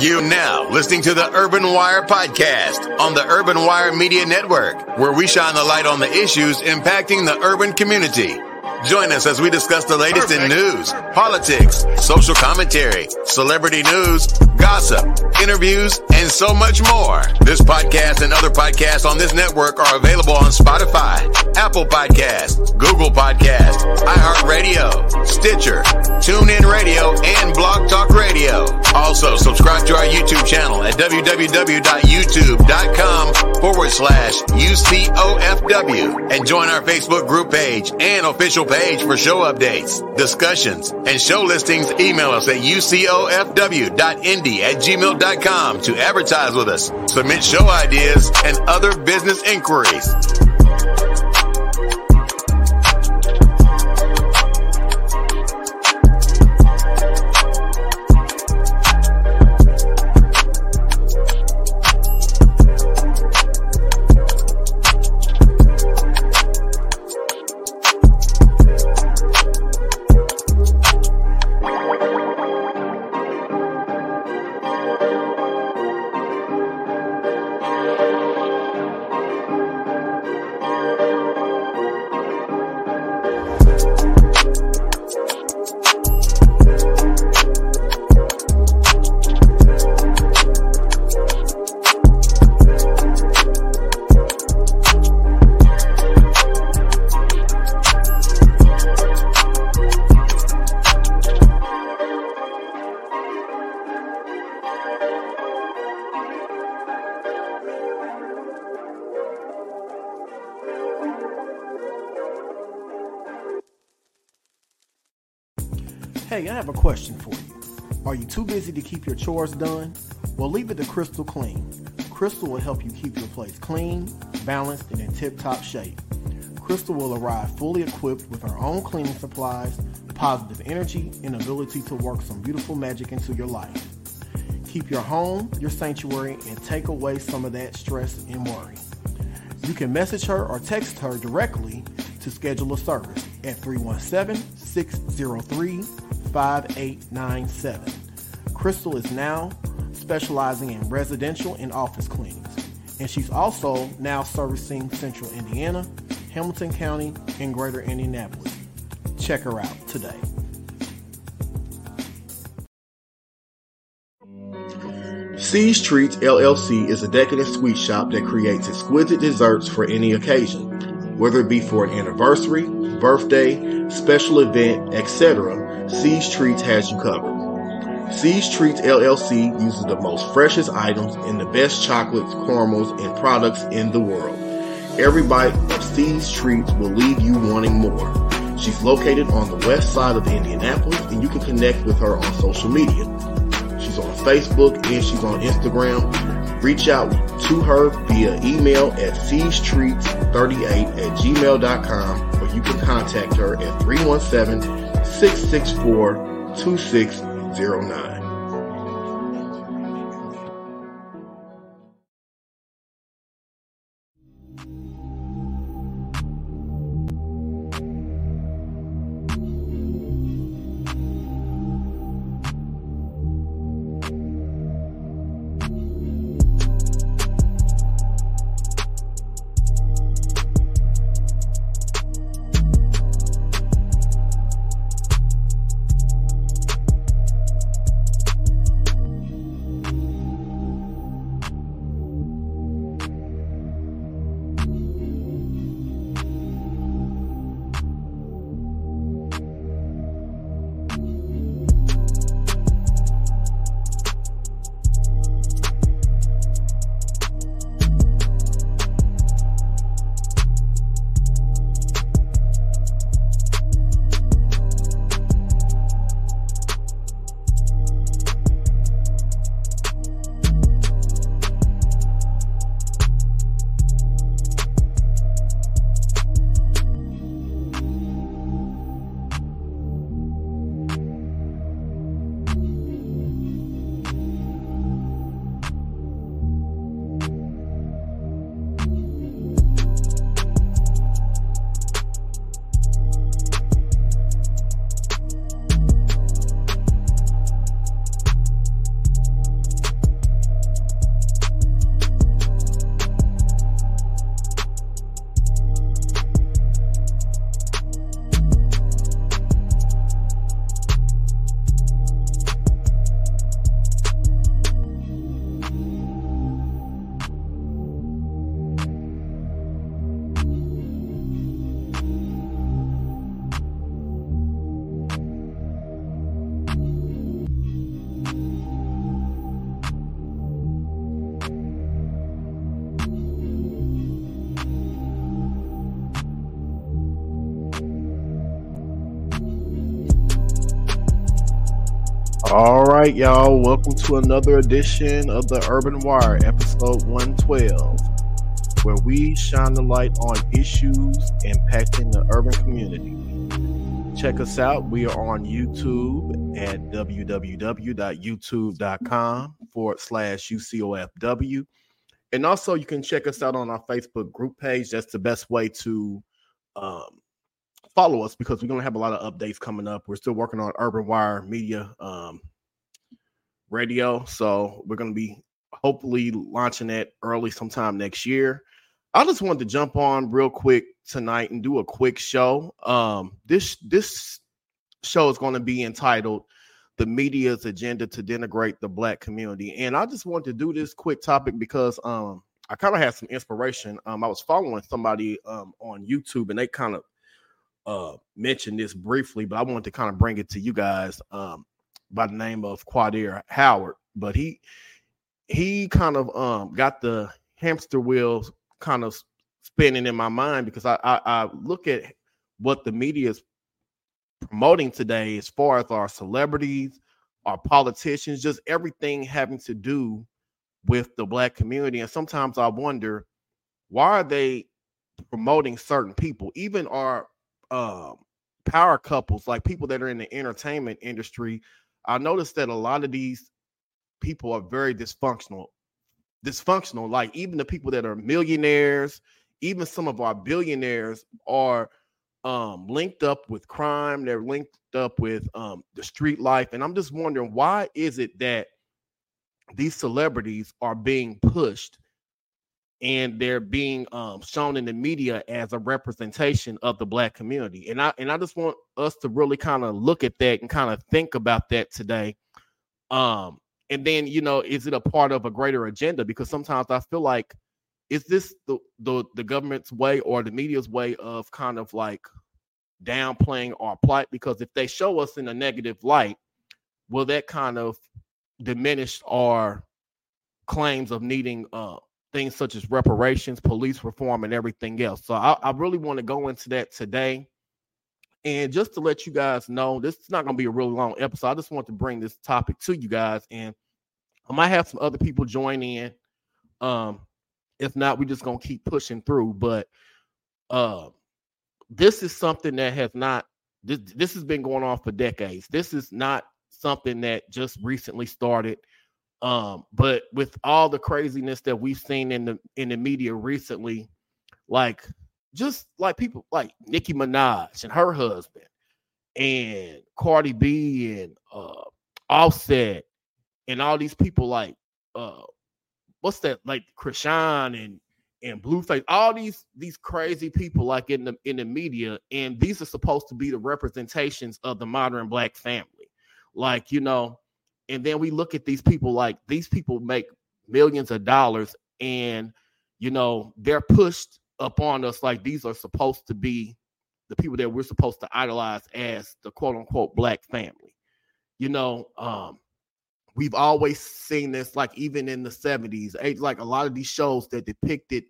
You now listening to the Urban Wire podcast on the Urban Wire Media Network, where we shine the light on the issues impacting the urban community. Join us as we discuss the latest Perfect. in news, politics, social commentary, celebrity news, gossip, interviews, and so much more. This podcast and other podcasts on this network are available on Spotify, Apple Podcasts, Google Podcasts, iHeartRadio, Stitcher, TuneIn Radio, and Blog Talk Radio. Also, subscribe to our YouTube channel at www.youtube.com forward slash UCOFW and join our Facebook group page and official page for show updates, discussions, and show listings. Email us at ucofw.indy at gmail.com to advertise with us, submit show ideas, and other business inquiries. Have a question for you. Are you too busy to keep your chores done? Well, leave it to Crystal Clean. Crystal will help you keep your place clean, balanced, and in tip top shape. Crystal will arrive fully equipped with her own cleaning supplies, positive energy, and ability to work some beautiful magic into your life. Keep your home your sanctuary and take away some of that stress and worry. You can message her or text her directly to schedule a service at 317 603 5897. Crystal is now specializing in residential and office cleanings, and she's also now servicing Central Indiana, Hamilton County, and Greater Indianapolis. Check her out today. C's Treats LLC is a decadent sweet shop that creates exquisite desserts for any occasion, whether it be for an anniversary, birthday, special event, etc. C's Treats has you covered. C's Treats LLC uses the most freshest items and the best chocolates, caramels, and products in the world. Every bite of C's Treats will leave you wanting more. She's located on the west side of Indianapolis, and you can connect with her on social media. She's on Facebook and she's on Instagram. Reach out to her via email at cstreets38 at gmail.com or you can contact her at 317 664 2609. Right, y'all. Welcome to another edition of the Urban Wire, episode 112, where we shine the light on issues impacting the urban community. Check us out. We are on YouTube at www.youtube.com forward slash UCOFW. And also, you can check us out on our Facebook group page. That's the best way to um, follow us because we're going to have a lot of updates coming up. We're still working on Urban Wire Media um, Radio. So we're going to be hopefully launching that early sometime next year. I just wanted to jump on real quick tonight and do a quick show. Um, this this show is going to be entitled "The Media's Agenda to Denigrate the Black Community," and I just wanted to do this quick topic because um, I kind of had some inspiration. Um, I was following somebody um, on YouTube, and they kind of uh, mentioned this briefly, but I wanted to kind of bring it to you guys um, by the name of Quadir Howard. But he he kind of um, got the hamster wheels kind of spinning in my mind because I, I, I look at what the media is promoting today as far as our celebrities, our politicians, just everything having to do with the black community. And sometimes I wonder why are they promoting certain people, even our um, power couples, like people that are in the entertainment industry. I noticed that a lot of these people are very dysfunctional. Dysfunctional, like even the people that are millionaires, even some of our billionaires are um, linked up with crime. They're linked up with um, the street life, and I'm just wondering why is it that these celebrities are being pushed and they're being um, shown in the media as a representation of the black community. And i and i just want us to really kind of look at that and kind of think about that today. Um and then you know is it a part of a greater agenda? Because sometimes i feel like is this the the, the government's way or the media's way of kind of like downplaying our plight? Because if they show us in a negative light will that kind of diminish our claims of needing uh things such as reparations, police reform, and everything else. So I, I really want to go into that today. And just to let you guys know, this is not going to be a really long episode. I just want to bring this topic to you guys, and I might have some other people join in. Um, if not, we're just gonna keep pushing through. But uh, this is something that has not this this has been going on for decades. This is not something that just recently started. Um, but with all the craziness that we've seen in the in the media recently, like just like people like Nicki Minaj and her husband, and Cardi B and uh, Offset, and all these people like uh, what's that like Chrisean and and Blueface, all these these crazy people like in the in the media, and these are supposed to be the representations of the modern black family. Like you know, and then we look at these people like these people make millions of dollars and you know they're pushed upon us like these are supposed to be the people that we're supposed to idolize as the quote unquote black family. You know um we've always seen this like even in the 70s like a lot of these shows that depicted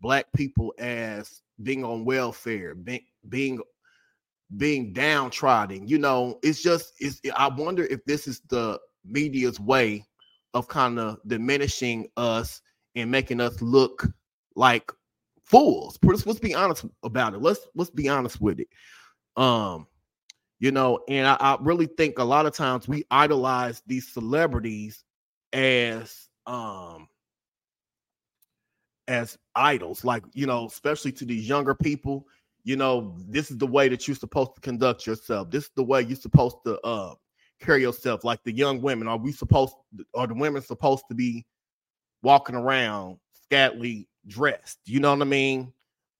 black people as being on welfare being being being downtrodden you know it's just it's i wonder if this is the media's way of kind of diminishing us and making us look like fools. Let's, let's be honest about it. Let's let's be honest with it. Um, you know, and I, I really think a lot of times we idolize these celebrities as um as idols, like you know, especially to these younger people. You know, this is the way that you're supposed to conduct yourself. This is the way you're supposed to uh carry yourself like the young women? Are we supposed are the women supposed to be walking around scantily dressed? You know what I mean?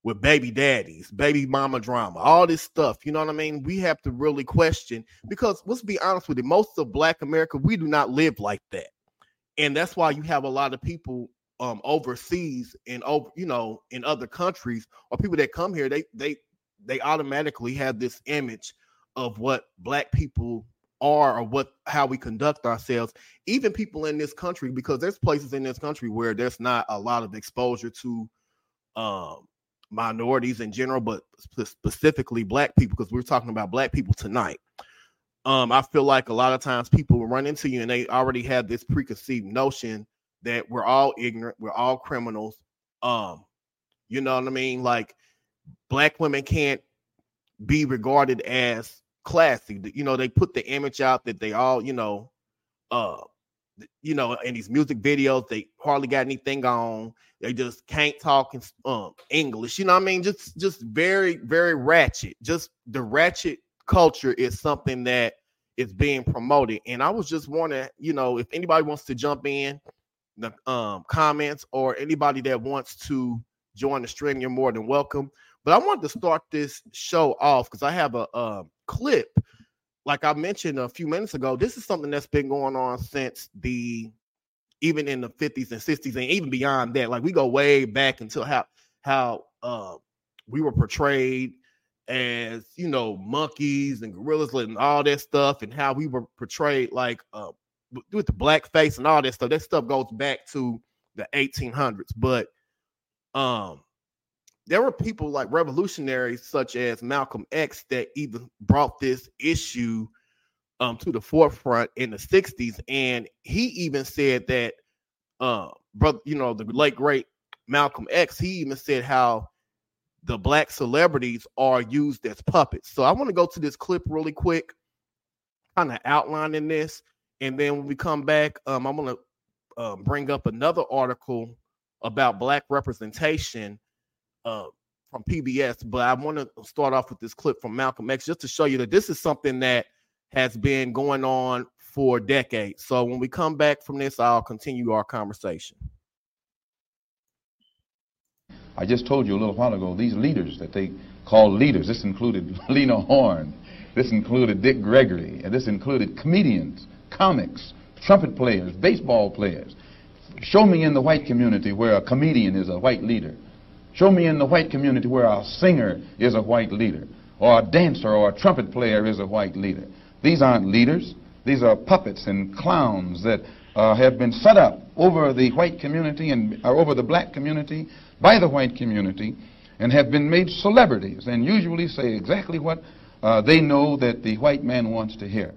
With baby daddies, baby mama drama, all this stuff. You know what I mean? We have to really question because let's be honest with you, most of black America, we do not live like that. And that's why you have a lot of people um overseas and over, you know, in other countries or people that come here, they they they automatically have this image of what black people are or what how we conduct ourselves even people in this country because there's places in this country where there's not a lot of exposure to um minorities in general but specifically black people because we're talking about black people tonight um, I feel like a lot of times people will run into you and they already have this preconceived notion that we're all ignorant, we're all criminals. Um, you know what I mean? Like black women can't be regarded as classy. You know, they put the image out that they all, you know, uh, you know, in these music videos, they hardly got anything on. They just can't talk in um, English. You know what I mean? Just just very, very ratchet. Just the ratchet culture is something that is being promoted. And I was just wondering, you know, if anybody wants to jump in the um, comments or anybody that wants to join the stream, you're more than welcome. But I wanted to start this show off because I have a, a clip like I mentioned a few minutes ago, this is something that's been going on since the even in the 50s and 60s and even beyond that. Like we go way back until how how uh we were portrayed as you know monkeys and gorillas and all that stuff and how we were portrayed like uh with the black face and all that stuff. That stuff goes back to the 1800s. But um there were people like revolutionaries such as Malcolm X that even brought this issue um, to the forefront in the 60s. And he even said that, uh, brother, you know, the late great Malcolm X, he even said how the black celebrities are used as puppets. So I want to go to this clip really quick, kind of outlining this. And then when we come back, um, I'm going to uh, bring up another article about black representation uh, from PBS, but I want to start off with this clip from Malcolm X just to show you that this is something that has been going on for decades. So when we come back from this, I'll continue our conversation. I just told you a little while ago, these leaders that they call leaders, this included Lena Horne, this included Dick Gregory, and this included comedians, comics, trumpet players, baseball players. Show me in the white community where a comedian is a white leader. Show me in the white community where a singer is a white leader, or a dancer or a trumpet player is a white leader. These aren't leaders. These are puppets and clowns that uh, have been set up over the white community and uh, over the black community by the white community and have been made celebrities and usually say exactly what uh, they know that the white man wants to hear.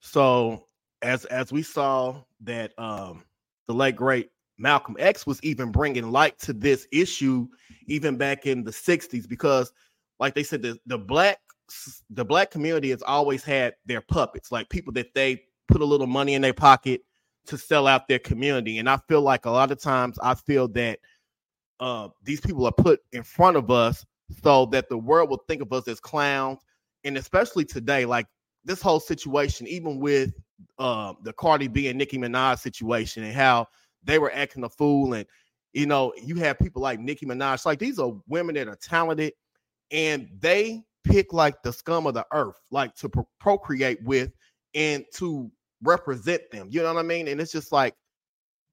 So, as as we saw that um, the late great Malcolm X was even bringing light to this issue even back in the 60s because like they said the, the black the black community has always had their puppets like people that they put a little money in their pocket to sell out their community. And I feel like a lot of times I feel that uh, these people are put in front of us so that the world will think of us as clowns. And especially today like this whole situation even with uh, the Cardi B and Nicki Minaj situation and how they were acting a fool. And you know, you have people like Nicki Minaj, like these are women that are talented and they pick like the scum of the earth, like to pro- procreate with and to represent them. You know what I mean? And it's just like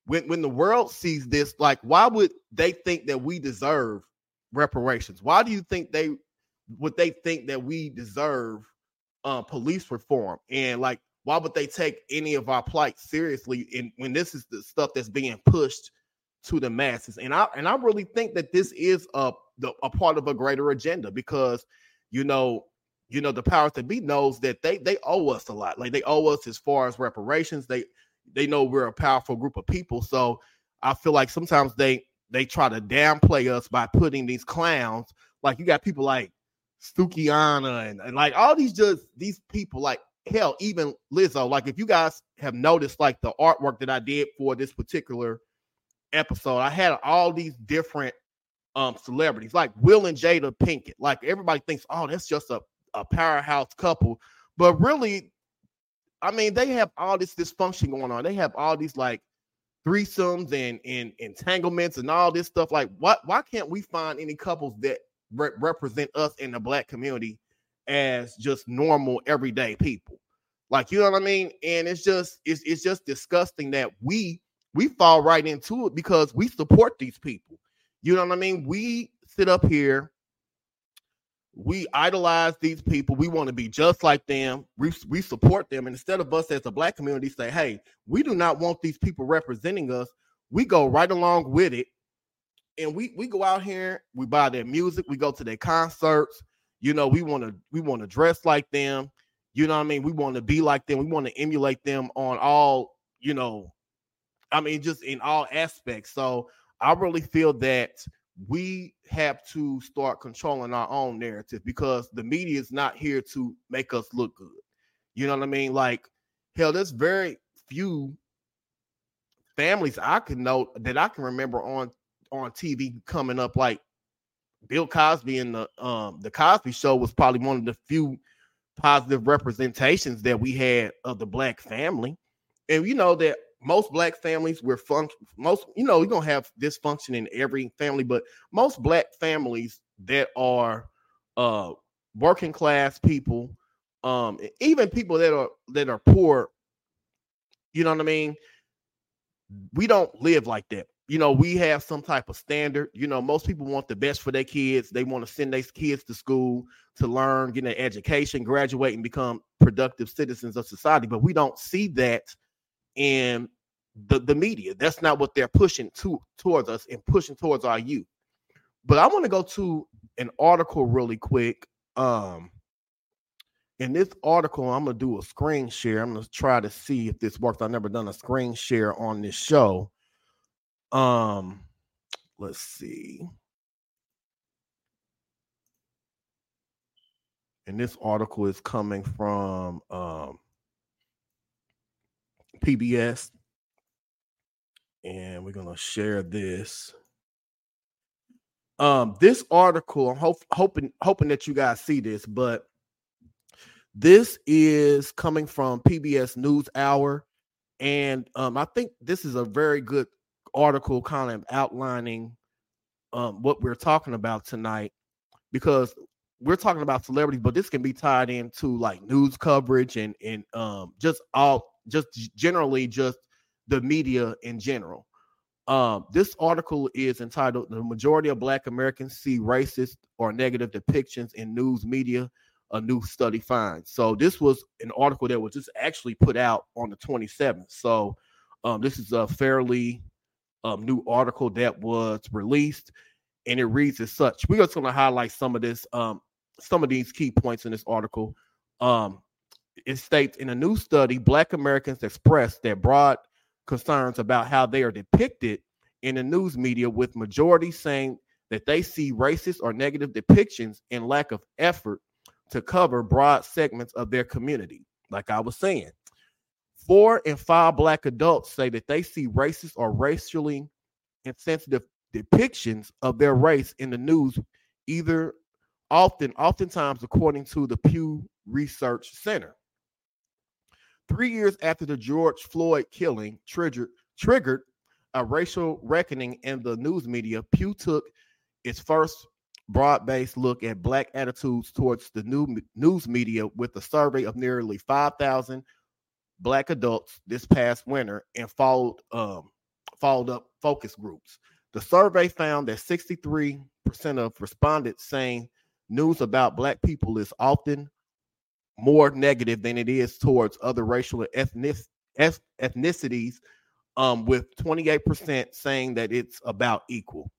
when when the world sees this, like, why would they think that we deserve reparations? Why do you think they would they think that we deserve uh, police reform and like why would they take any of our plight seriously in, when this is the stuff that's being pushed to the masses? And I and I really think that this is a the, a part of a greater agenda because you know you know the powers that be knows that they they owe us a lot. Like they owe us as far as reparations. They they know we're a powerful group of people. So i feel like sometimes they they try to downplay us by putting these clowns like you got people like Sukihana and, and like all these just these people like hell, even Lizzo. Like, if you guys have noticed, like the artwork that I did for this particular episode, I had all these different um celebrities, like Will and Jada Pinkett. Like everybody thinks, oh, that's just a, a powerhouse couple, but really, I mean, they have all this dysfunction going on. They have all these like threesomes and and entanglements and all this stuff. Like, what? Why can't we find any couples that re- represent us in the black community as just normal everyday people. Like you know what I mean? And it's just it's it's just disgusting that we we fall right into it because we support these people. You know what I mean? We sit up here, we idolize these people. We want to be just like them. We, we support them. And instead of us as a black community say, hey, we do not want these people representing us, we go right along with it. And we we go out here, we buy their music, we go to their concerts, You know, we want to we want to dress like them. You know what I mean? We want to be like them. We want to emulate them on all, you know, I mean, just in all aspects. So I really feel that we have to start controlling our own narrative because the media is not here to make us look good. You know what I mean? Like, hell, there's very few families I can know that I can remember on on TV coming up. Like Bill Cosby and the um the Cosby Show was probably one of the few positive representations that we had of the black family. And you know that most black families were function most you know you're gonna have dysfunction in every family but most black families that are uh working class people um even people that are that are poor you know what i mean we don't live like that you know we have some type of standard you know most people want the best for their kids they want to send their kids to school to learn get an education graduate and become productive citizens of society but we don't see that in the, the media. That's not what they're pushing to towards us and pushing towards our youth. But I want to go to an article really quick. Um, in this article, I'm gonna do a screen share. I'm gonna try to see if this works. I've never done a screen share on this show. Um, let's see. And this article is coming from um, PBS and we're gonna share this. Um, this article, I'm hoping hoping that you guys see this, but this is coming from PBS News Hour, and um, I think this is a very good article, kind of outlining um, what we're talking about tonight, because we're talking about celebrities, but this can be tied into like news coverage and and um, just all just generally just the media in general. Um, this article is entitled The Majority of Black Americans See Racist or Negative Depictions in News Media, a new study finds. So, this was an article that was just actually put out on the 27th. So, um, this is a fairly um, new article that was released, and it reads as such. We're just going to highlight some of this, um, some of these key points in this article. Um, it states in a new study, Black Americans expressed their broad concerns about how they are depicted in the news media, with majority saying that they see racist or negative depictions and lack of effort to cover broad segments of their community. Like I was saying, four and five black adults say that they see racist or racially insensitive depictions of their race in the news, either often, oftentimes, according to the Pew Research Center. Three years after the George Floyd killing triggered, triggered a racial reckoning in the news media, Pew took its first broad-based look at black attitudes towards the new news media with a survey of nearly 5,000 black adults this past winter and followed um, followed up focus groups. The survey found that 63% of respondents saying news about black people is often more negative than it is towards other racial and ethnic, ethnicities, um, with 28% saying that it's about equal.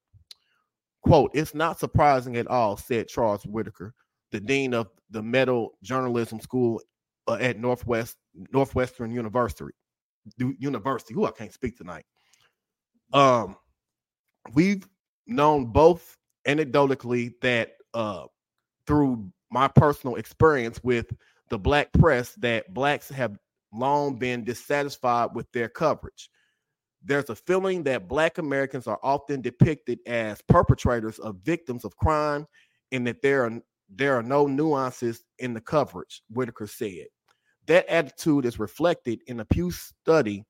Quote, it's not surprising at all, said Charles Whitaker, the dean of the Medill Journalism School uh, at Northwest Northwestern University. University, who I can't speak tonight. Um, we've known both anecdotally that uh, through my personal experience with the black press that blacks have long been dissatisfied with their coverage. There's a feeling that black Americans are often depicted as perpetrators of victims of crime and that there are there are no nuances in the coverage, Whitaker said. That attitude is reflected in a Pew study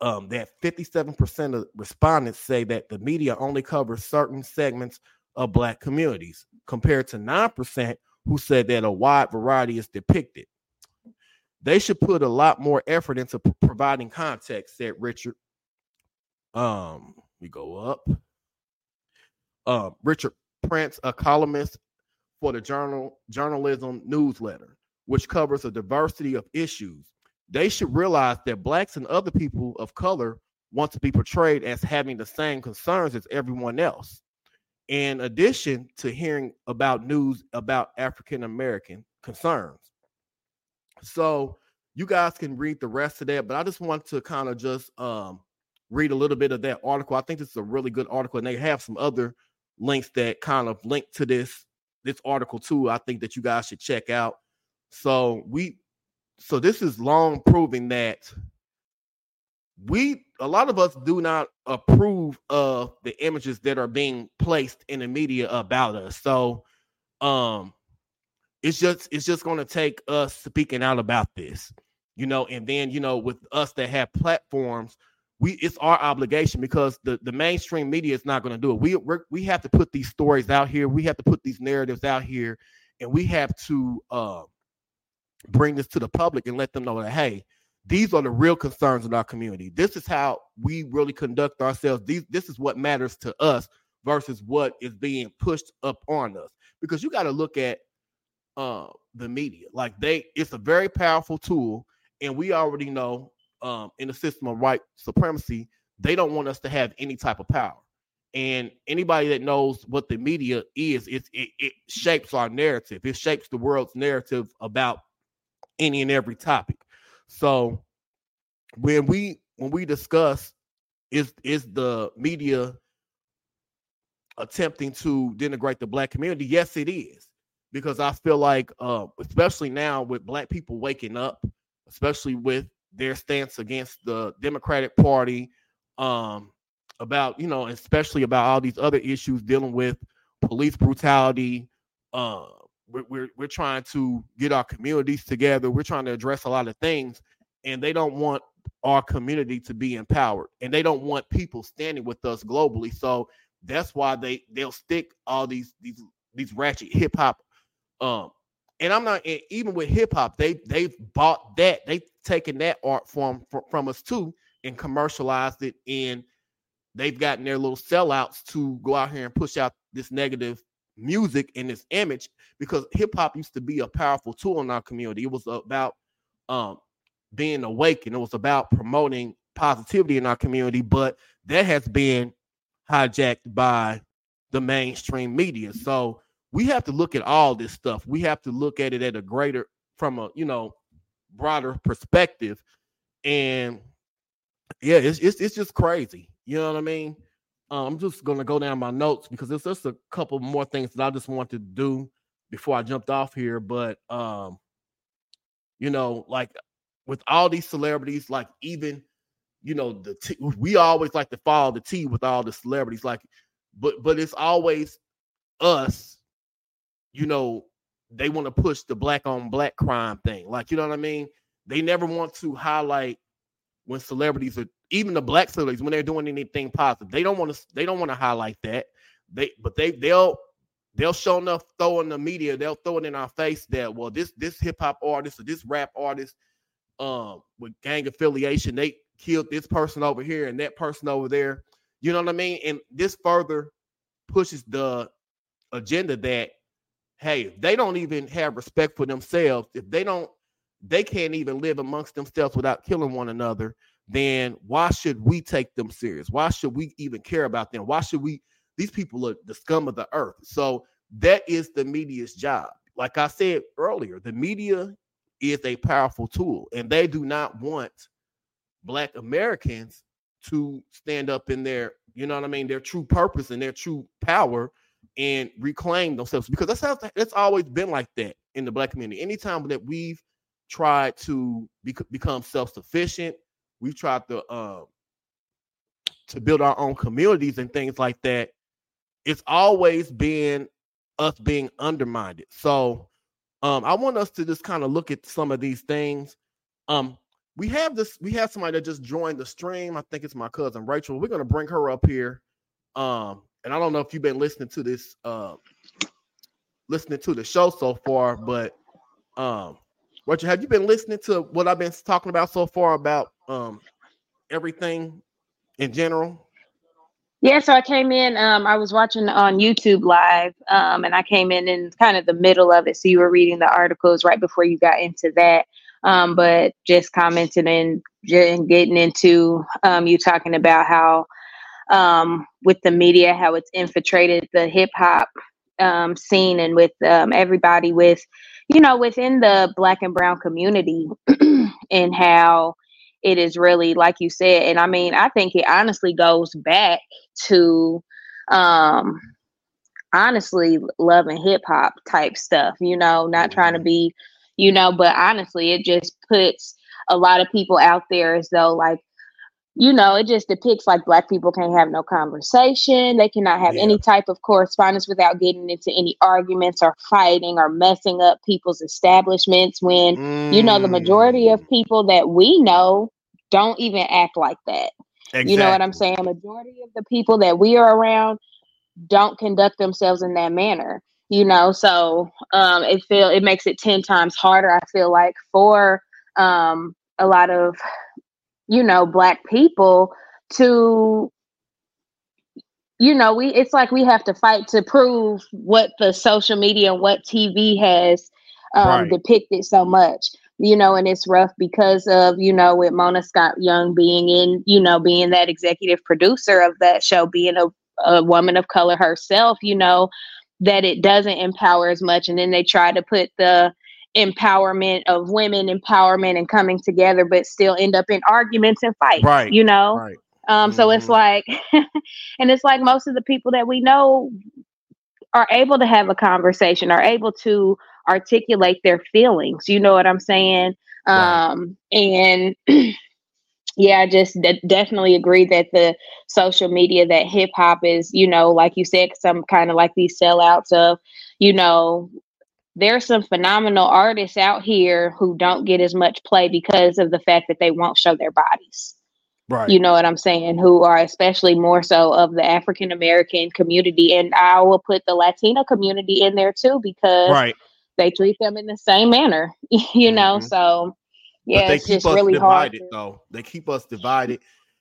um, that 57% of respondents say that the media only covers certain segments of black communities, compared to 9% who said that a wide variety is depicted. They should put a lot more effort into p- providing context, said Richard. Um, we go up. Uh, Richard Prince, a columnist for the journal journalism newsletter, which covers a diversity of issues. They should realize that blacks and other people of color want to be portrayed as having the same concerns as everyone else. in addition to hearing about news about African American concerns. So you guys can read the rest of that, but I just want to kind of just um, read a little bit of that article. I think this is a really good article, and they have some other links that kind of link to this this article too. I think that you guys should check out. So we, so this is long proving that we a lot of us do not approve of the images that are being placed in the media about us. So um it's just it's just going to take us speaking out about this you know and then you know with us that have platforms we it's our obligation because the the mainstream media is not going to do it we we have to put these stories out here we have to put these narratives out here and we have to uh, bring this to the public and let them know that hey these are the real concerns in our community this is how we really conduct ourselves these this is what matters to us versus what is being pushed up on us because you got to look at uh, the media like they it's a very powerful tool and we already know um, in the system of white supremacy, they don't want us to have any type of power. And anybody that knows what the media is, it, it, it shapes our narrative. It shapes the world's narrative about any and every topic. So when we when we discuss is is the media attempting to denigrate the black community? Yes, it is. Because I feel like uh, especially now with black people waking up, especially with their stance against the Democratic Party, um, about you know, especially about all these other issues dealing with police brutality. Uh, we're, we're we're trying to get our communities together. We're trying to address a lot of things, and they don't want our community to be empowered, and they don't want people standing with us globally. So that's why they they'll stick all these these these ratchet hip hop um and I'm not even with hip hop, they they've bought that, they've taken that art form from, from us too and commercialized it, and they've gotten their little sellouts to go out here and push out this negative music and this image because hip hop used to be a powerful tool in our community. It was about um being awake and it was about promoting positivity in our community, but that has been hijacked by the mainstream media. So we have to look at all this stuff. We have to look at it at a greater, from a you know, broader perspective. And yeah, it's it's, it's just crazy. You know what I mean? Um, I'm just gonna go down my notes because there's just a couple more things that I just want to do before I jumped off here. But um, you know, like with all these celebrities, like even you know the t- we always like to follow the T with all the celebrities, like, but but it's always us you know, they want to push the black on black crime thing. Like, you know what I mean? They never want to highlight when celebrities are even the black celebrities when they're doing anything positive. They don't want to they don't want to highlight that. They but they they'll they'll show enough throw in the media, they'll throw it in our face that well, this this hip hop artist or this rap artist um with gang affiliation, they killed this person over here and that person over there. You know what I mean? And this further pushes the agenda that hey, if they don't even have respect for themselves, if they don't, they can't even live amongst themselves without killing one another, then why should we take them serious? Why should we even care about them? Why should we? These people are the scum of the earth. So that is the media's job. Like I said earlier, the media is a powerful tool, and they do not want Black Americans to stand up in their, you know what I mean, their true purpose and their true power and reclaim themselves because that's how that's always been like that in the black community. Anytime that we've tried to be, become self-sufficient, we've tried to uh, to build our own communities and things like that. It's always been us being undermined. So um, I want us to just kind of look at some of these things. Um, we have this, we have somebody that just joined the stream. I think it's my cousin Rachel. We're gonna bring her up here. Um, and I don't know if you've been listening to this, uh, listening to the show so far, but um, Roger, have you been listening to what I've been talking about so far about um everything in general? Yeah, so I came in. Um, I was watching on YouTube live, um, and I came in in kind of the middle of it. So you were reading the articles right before you got into that. Um, but just commenting and, and getting into um, you talking about how um, with the media, how it's infiltrated the hip hop um, scene and with everybody with, you know, within the black and brown community and how it is really, like you said, and I mean, I think it honestly goes back to, um, honestly, Love and Hip Hop type stuff, you know, not trying to mm-hmm. be, you know, but honestly, it just puts a lot of people out there as though, like, you know, it just depicts like black people can't have no conversation. They cannot have yeah. any type of correspondence without getting into any arguments or fighting or messing up people's establishments. When, mm. you know, the majority of mm. people that we know don't even act like that. Exactly. You know what I'm saying? Majority of the people that we are around don't conduct themselves in that manner. You know, so um, it feel it makes it ten times harder. I feel like for um, a lot of you know, black people to you know, we it's like we have to fight to prove what the social media and what TV has um, right. depicted so much. You know, and it's rough because of, you know, with Mona Scott Young being in, you know, being that executive producer of that show, being a, a woman of color herself, you know, that it doesn't empower as much. And then they try to put the empowerment of women empowerment and coming together but still end up in arguments and fights right you know right. um mm-hmm. so it's mm-hmm. like and it's like most of the people that we know are able to have a conversation are able to articulate their feelings you know what i'm saying right. um and yeah i just d- definitely agree that the social media that hip hop is you know like you said some kind of like these sellouts of you know there's some phenomenal artists out here who don't get as much play because of the fact that they won't show their bodies. Right. You know what I'm saying? Who are especially more so of the African American community. And I will put the Latino community in there too because right. they treat them in the same manner, you know? Mm-hmm. So, yeah, it's just really divided, hard. Though they keep us divided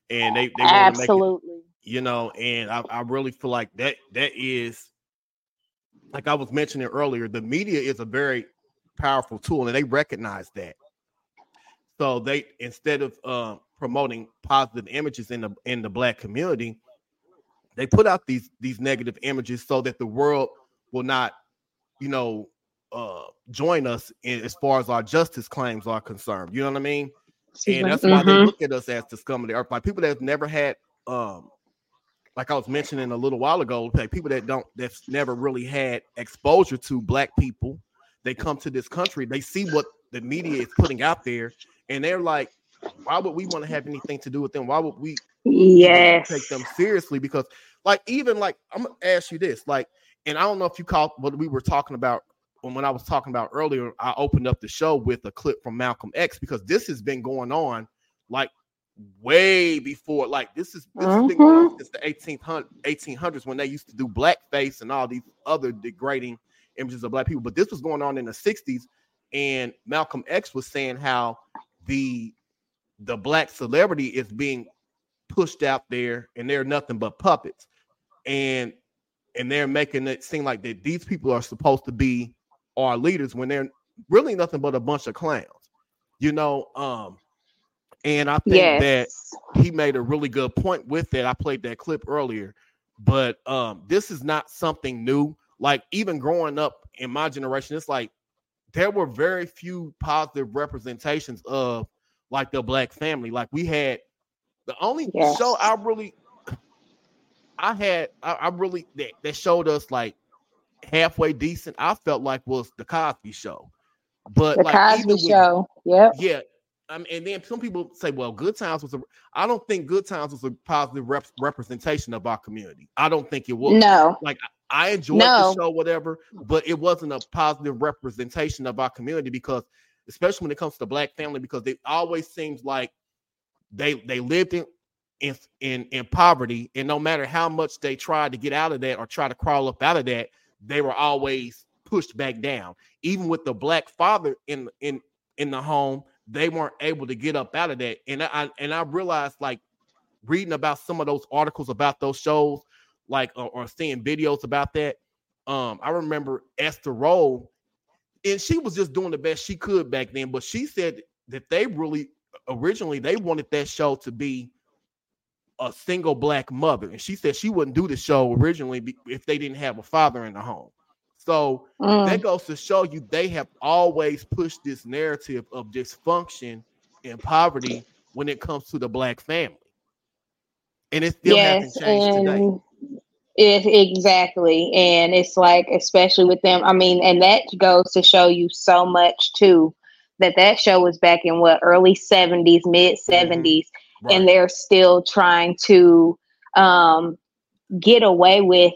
and they, they absolutely, it, you know, and I, I really feel like that that is like I was mentioning earlier, the media is a very powerful tool, and they recognize that. So they instead of uh, promoting positive images in the in the black community, they put out these these negative images so that the world will not, you know, uh, join us in, as far as our justice claims are concerned. You know what I mean? And that's why mm-hmm. they look at us as the scum of the earth. Like people that have never had um, like I was mentioning a little while ago, like people that don't that's never really had exposure to black people, they come to this country, they see what the media is putting out there, and they're like, why would we want to have anything to do with them? Why would we yes take them seriously? Because like even like I'm gonna ask you this, like, and I don't know if you caught what we were talking about when I was talking about earlier, I opened up the show with a clip from Malcolm X because this has been going on like way before like this is this mm-hmm. since the 1800, 1800s when they used to do blackface and all these other degrading images of black people but this was going on in the 60s and malcolm x was saying how the the black celebrity is being pushed out there and they're nothing but puppets and and they're making it seem like that these people are supposed to be our leaders when they're really nothing but a bunch of clowns you know um and I think yes. that he made a really good point with that. I played that clip earlier, but um, this is not something new. Like even growing up in my generation, it's like there were very few positive representations of like the black family. Like we had the only yes. show I really I had I, I really that, that showed us like halfway decent. I felt like was the Cosby Show. But the like Cosby Show, yeah, yeah, I mean, and then some people say, well, Good Times was a. I don't think Good Times was a positive rep- representation of our community. I don't think it was. No. Like I enjoyed no. the show, whatever, but it wasn't a positive representation of our community because, especially when it comes to black family, because it always seems like they they lived in in in, in poverty, and no matter how much they tried to get out of that or try to crawl up out of that, they were always pushed back down. Even with the black father in in in the home they weren't able to get up out of that. And I and I realized like reading about some of those articles about those shows, like or, or seeing videos about that. Um, I remember Esther Rolle, and she was just doing the best she could back then, but she said that they really originally they wanted that show to be a single black mother, and she said she wouldn't do the show originally if they didn't have a father in the home. So mm. that goes to show you they have always pushed this narrative of dysfunction and poverty when it comes to the black family. And it still yes, hasn't changed today. It, exactly. And it's like, especially with them, I mean, and that goes to show you so much too that that show was back in what early 70s, mid 70s, mm-hmm. right. and they're still trying to um, get away with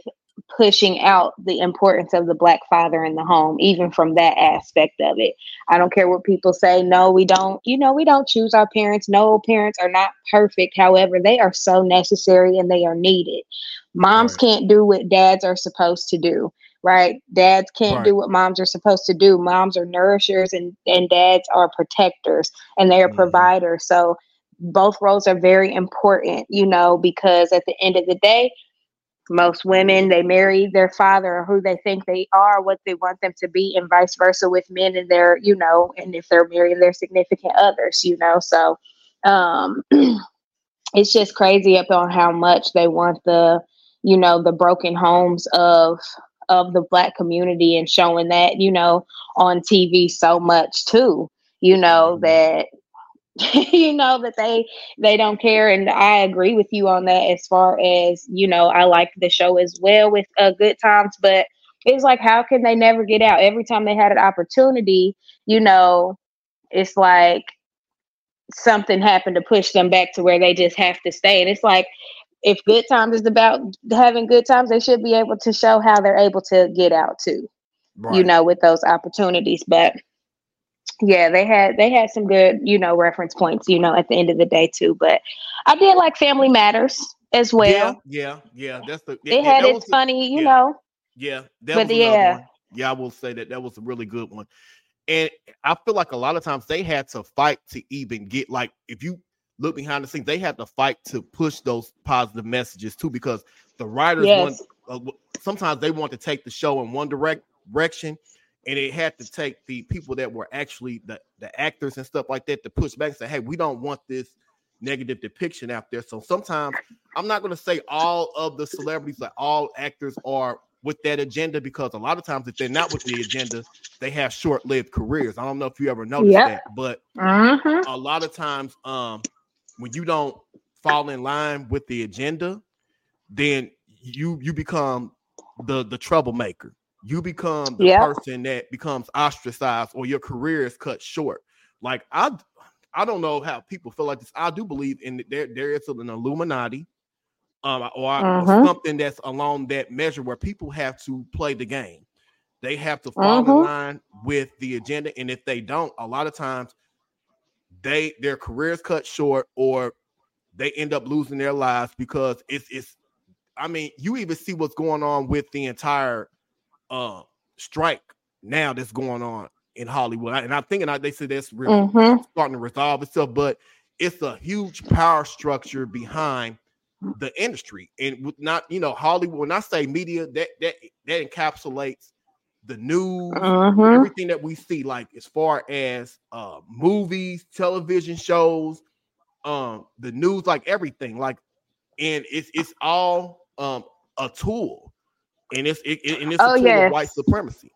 pushing out the importance of the black father in the home even from that aspect of it. I don't care what people say. No we don't you know we don't choose our parents. No parents are not perfect. However they are so necessary and they are needed. Moms right. can't do what dads are supposed to do right? Dads can't right. do what moms are supposed to do. Moms are nourishers and and dads are protectors and they are mm-hmm. providers. So both roles are very important you know because at the end of the day most women they marry their father or who they think they are what they want them to be and vice versa with men and their you know and if they're marrying their significant others you know so um it's just crazy up on how much they want the you know the broken homes of of the black community and showing that you know on tv so much too you know mm-hmm. that you know that they they don't care and i agree with you on that as far as you know i like the show as well with uh, good times but it's like how can they never get out every time they had an opportunity you know it's like something happened to push them back to where they just have to stay and it's like if good times is about having good times they should be able to show how they're able to get out too right. you know with those opportunities but yeah, they had they had some good, you know, reference points, you know, at the end of the day too. But I did like Family Matters as well. Yeah, yeah, yeah. That's the it had its funny, you yeah, know. Yeah, that but yeah, one. yeah, I will say that that was a really good one. And I feel like a lot of times they had to fight to even get like if you look behind the scenes, they had to fight to push those positive messages too, because the writers yes. want uh, sometimes they want to take the show in one direct direction and it had to take the people that were actually the, the actors and stuff like that to push back and say, hey, we don't want this negative depiction out there. So sometimes I'm not going to say all of the celebrities, like all actors are with that agenda because a lot of times if they're not with the agenda, they have short-lived careers. I don't know if you ever noticed yep. that, but mm-hmm. a lot of times um when you don't fall in line with the agenda, then you you become the the troublemaker you become the yep. person that becomes ostracized or your career is cut short. Like I I don't know how people feel like this. I do believe in there there is an Illuminati um or uh-huh. something that's along that measure where people have to play the game. They have to fall uh-huh. in line with the agenda and if they don't, a lot of times they their careers cut short or they end up losing their lives because it's it's I mean, you even see what's going on with the entire uh strike now that's going on in Hollywood. And I'm thinking they said that's really mm-hmm. starting to resolve itself, but it's a huge power structure behind the industry. And not, you know, Hollywood, when I say media, that that that encapsulates the news, mm-hmm. everything that we see, like as far as uh movies, television shows, um, the news, like everything, like and it's it's all um a tool and it's it, it and it's oh, a tool yes. of white supremacy.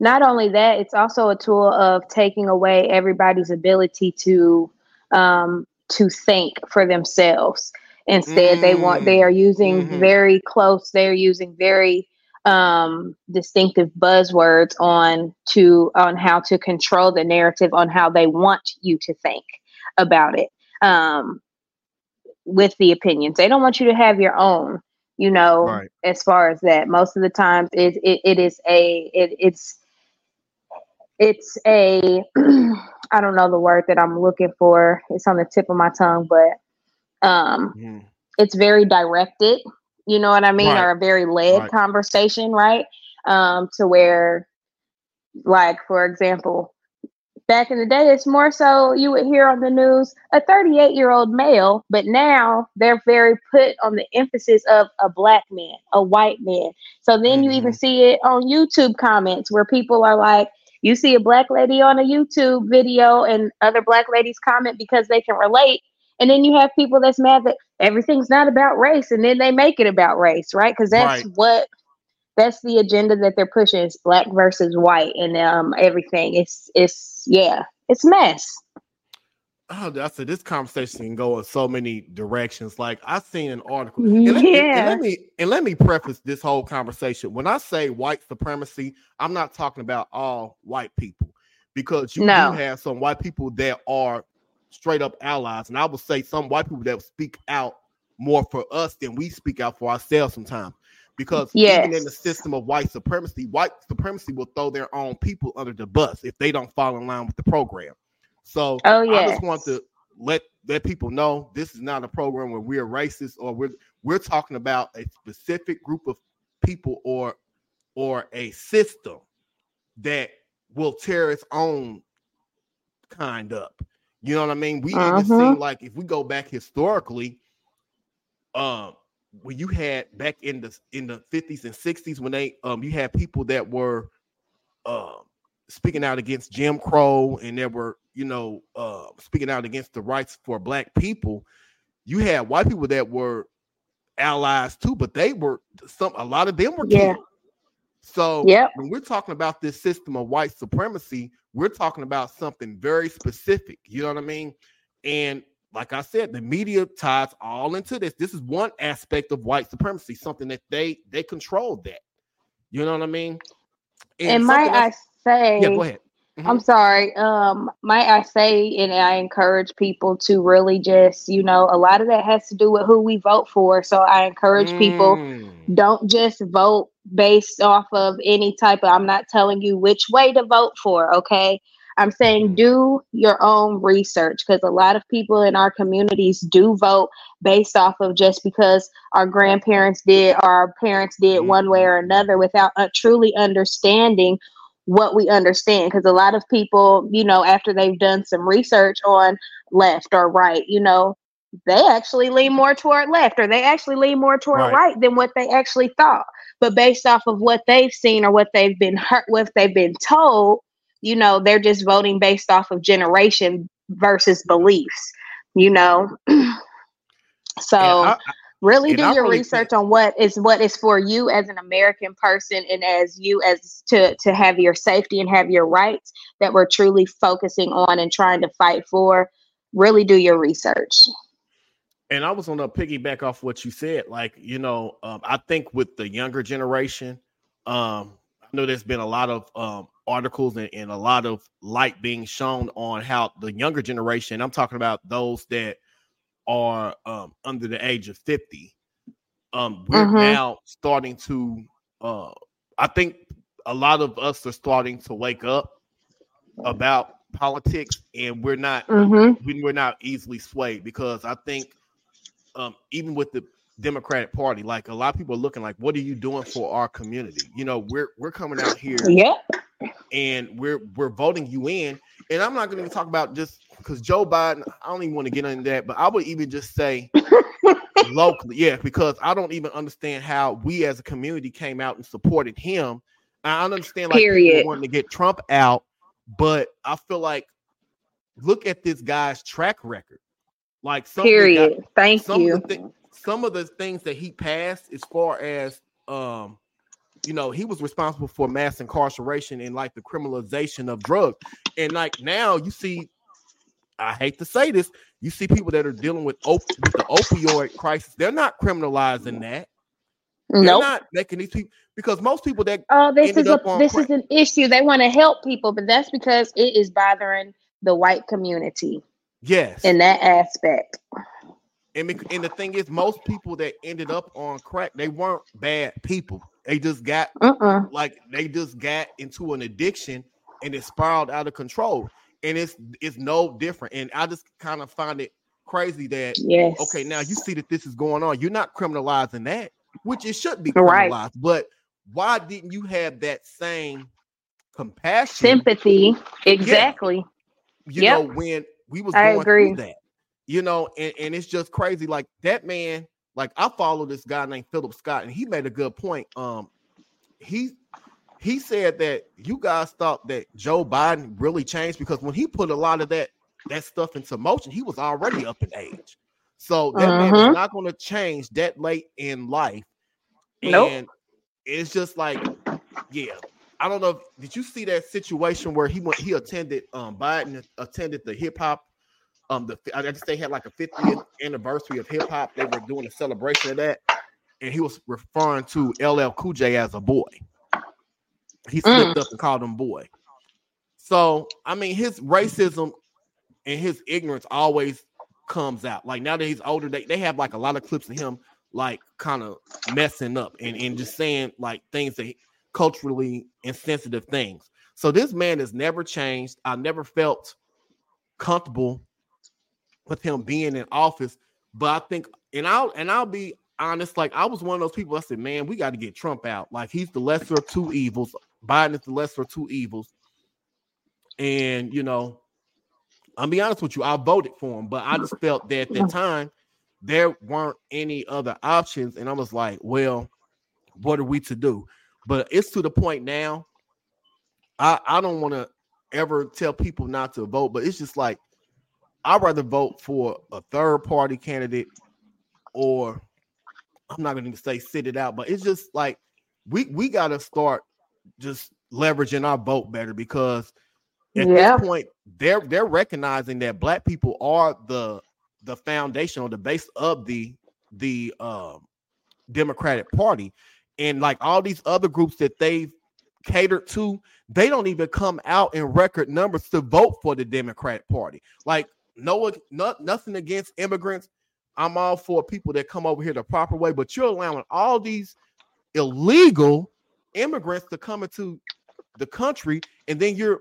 Not only that, it's also a tool of taking away everybody's ability to um, to think for themselves. Instead, mm. they want they are using mm-hmm. very close. They are using very um, distinctive buzzwords on to on how to control the narrative on how they want you to think about it um, with the opinions. They don't want you to have your own you know, right. as far as that. Most of the times it, it, it is a, it, it's, it's a, I don't know the word that I'm looking for. It's on the tip of my tongue, but um, mm. it's very directed, you know what I mean? Right. Or a very led right. conversation, right? Um, to where, like, for example, back in the day, it's more so you would hear on the news a 38 year old male, but now they're very put on the emphasis of a black man, a white man. So then mm-hmm. you even mm-hmm. see it on YouTube comments where people are like, you see a black lady on a YouTube video and other black ladies comment because they can relate. And then you have people that's mad that everything's not about race, and then they make it about race, right? Because that's right. what that's the agenda that they're pushing is black versus white and um everything. It's it's yeah, it's mess. Oh, I said this conversation can go in so many directions. Like I seen an article, and let, yeah. and, and let me and let me preface this whole conversation. When I say white supremacy, I'm not talking about all white people because you no. do have some white people that are straight up allies, and I would say some white people that speak out more for us than we speak out for ourselves sometimes. Because yes. even in the system of white supremacy, white supremacy will throw their own people under the bus if they don't fall in line with the program. So oh, yes. I just want to let let people know this is not a program where we're racist or we're we're talking about a specific group of people or or a system that will tear its own kind up. You know what I mean? We uh-huh. even seem like if we go back historically, um, when you had back in the in the 50s and 60s when they um you had people that were uh, speaking out against Jim Crow and there were you know uh speaking out against the rights for black people you had white people that were allies too but they were some a lot of them were yeah. killed so yep. when we're talking about this system of white supremacy we're talking about something very specific you know what i mean and like I said, the media ties all into this. This is one aspect of white supremacy, something that they they control that. You know what I mean? And, and might I say, yeah, go ahead. Mm-hmm. I'm sorry. Um, might I say, and I encourage people to really just, you know, a lot of that has to do with who we vote for. So I encourage mm. people don't just vote based off of any type of. I'm not telling you which way to vote for. Okay, I'm saying do your own research because a lot of people in our communities do vote based off of just because our grandparents did or our parents did one way or another without uh, truly understanding what we understand because a lot of people you know after they've done some research on left or right you know they actually lean more toward left or they actually lean more toward right, right than what they actually thought. But based off of what they've seen or what they've been hurt what they've been told you know, they're just voting based off of generation versus beliefs, you know. so I, really do your really research think- on what is what is for you as an American person and as you as to to have your safety and have your rights that we're truly focusing on and trying to fight for. Really do your research. And I was on to piggyback off what you said. Like, you know, um, I think with the younger generation, um, I know there's been a lot of um, articles and, and, a lot of light being shown on how the younger generation, I'm talking about those that are um, under the age of 50, um, we're mm-hmm. now starting to, uh, I think a lot of us are starting to wake up about politics and we're not mm-hmm. we're not easily swayed because I think um, even with the Democratic Party. Like a lot of people are looking like, what are you doing for our community? You know, we're we're coming out here, yeah, and we're we're voting you in. And I'm not going to talk about just because Joe Biden. I don't even want to get into that, but I would even just say locally, yeah, because I don't even understand how we as a community came out and supported him. I understand like Period. wanting to get Trump out, but I feel like look at this guy's track record. Like Period. Got, Thank you. Th- some of the things that he passed as far as um you know he was responsible for mass incarceration and like the criminalization of drugs. And like now you see i hate to say this you see people that are dealing with, op- with the opioid crisis they're not criminalizing that. No nope. not making these people because most people that oh this is a this crack- is an issue. They want to help people but that's because it is bothering the white community yes. in that aspect. And, and the thing is, most people that ended up on crack, they weren't bad people. They just got uh-uh. like they just got into an addiction and it spiraled out of control. And it's it's no different. And I just kind of find it crazy that yes. okay, now you see that this is going on. You're not criminalizing that, which it should be criminalized. Right. But why didn't you have that same compassion, sympathy? Exactly. Yeah. You yep. know, when we was going through that you know, and, and it's just crazy. Like that man, like I follow this guy named Philip Scott, and he made a good point. Um, he he said that you guys thought that Joe Biden really changed because when he put a lot of that that stuff into motion, he was already up in age. So that man is Mhm. not going to change that late in life. And Nope. it's just like, yeah. I don't know. If, did you see that situation where he went? He attended. Um, Biden attended the hip hop. Um, the I guess they had like a 50th anniversary of hip hop. They were doing a celebration of that, and he was referring to LL Cool J as a boy. He slipped up and called him boy. So I mean, his racism and his ignorance always comes out. Like now that he's older, they, they have like a lot of clips of him like kind of messing up and, and just saying like things that culturally insensitive things. So this man has never changed. I never felt comfortable with him being in office. But I think, and I'll and I'll be honest, like I was one of those people. I said, man, we got to get Trump out. Like he's the lesser of two evils. Biden is the lesser of two evils. And you know, I'll be honest with you, I voted for him, but I just felt that at that time there weren't any other options, and I was like, well, what are we to do? But it's to the point now. I I don't want to ever tell people not to vote, but it's just like I'd rather vote for a third party candidate or I'm not going to even say sit it out, but it's just like we we got to start just leveraging our vote better because at Yeah. this point they're they're recognizing that black people are the the foundation or the base of the the um Democratic Party and like all these other groups that they've catered to they don't even come out in record numbers to vote for the Democratic Party like no, not, nothing against immigrants I'm all for people that come over here the proper way, but you're allowing all these illegal immigrants to come into the country, and then you're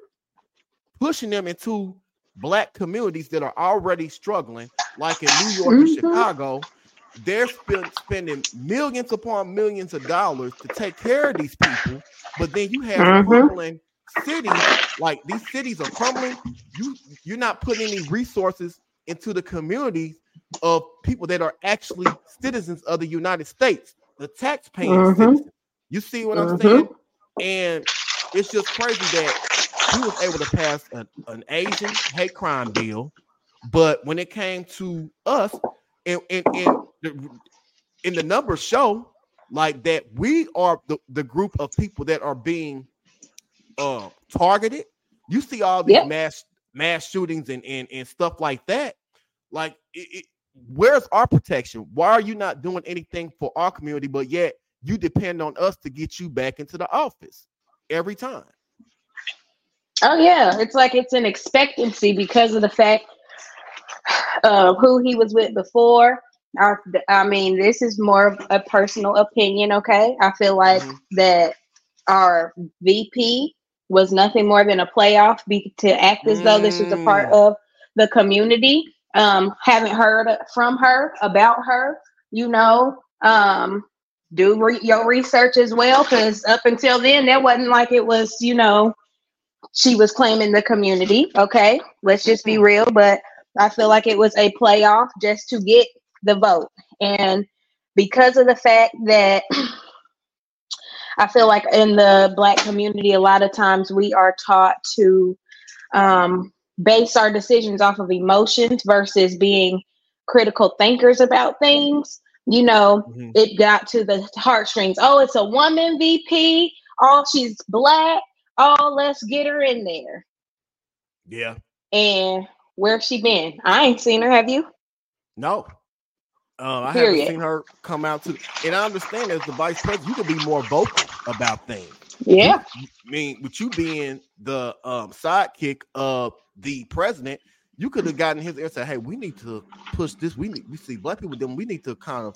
pushing them into black communities that are already struggling, like in New York and Mhm. Chicago. They're spend, spending millions upon millions of dollars to take care of these people, but then you have Mhm. Cities like these cities are crumbling. You you're not putting any resources into the communities of people that are actually citizens of the United States, the taxpaying Mhm. citizens. You see what I'm Mhm. saying? And it's just crazy that he was able to pass an, an Asian hate crime bill, but when it came to us, and and, and the, and the numbers show like that we are the, the group of people that are being uh targeted. You see all these Yep. mass mass shootings and, and and stuff like that. Like it, it, where's our protection? Why are you not doing anything for our community, but yet you depend on us to get you back into the office every time? Oh yeah, it's like it's an expectancy because of the fact of who he was with before. I, I mean, this is more of a personal opinion. Okay, I feel like Mhm. that our VP was nothing more than a playoff be, to act as though this was a part Mm. of the community. Um, haven't heard from her about her. You know, um, do re- your research as well because up until then, that wasn't like it was. You know, she was claiming the community. Okay, let's just be real. But I feel like it was a playoff just to get the vote. And because of the fact that I feel like in the black community, a lot of times we are taught to um, base our decisions off of emotions versus being critical thinkers about things. You know, Mhm. it got to the heartstrings. Oh, it's a woman VP. Oh, she's black. Oh, let's get her in there. Yeah. And where's she been? I ain't seen her. Have you? No. Uh, I Period. haven't seen her come out to, and I understand as the vice president, you could be more vocal about things. Yeah. I mean, with you being the um, sidekick of the president, you could have gotten his ear and said, "Hey, we need to push this. We need we see black people. Then we need to kind of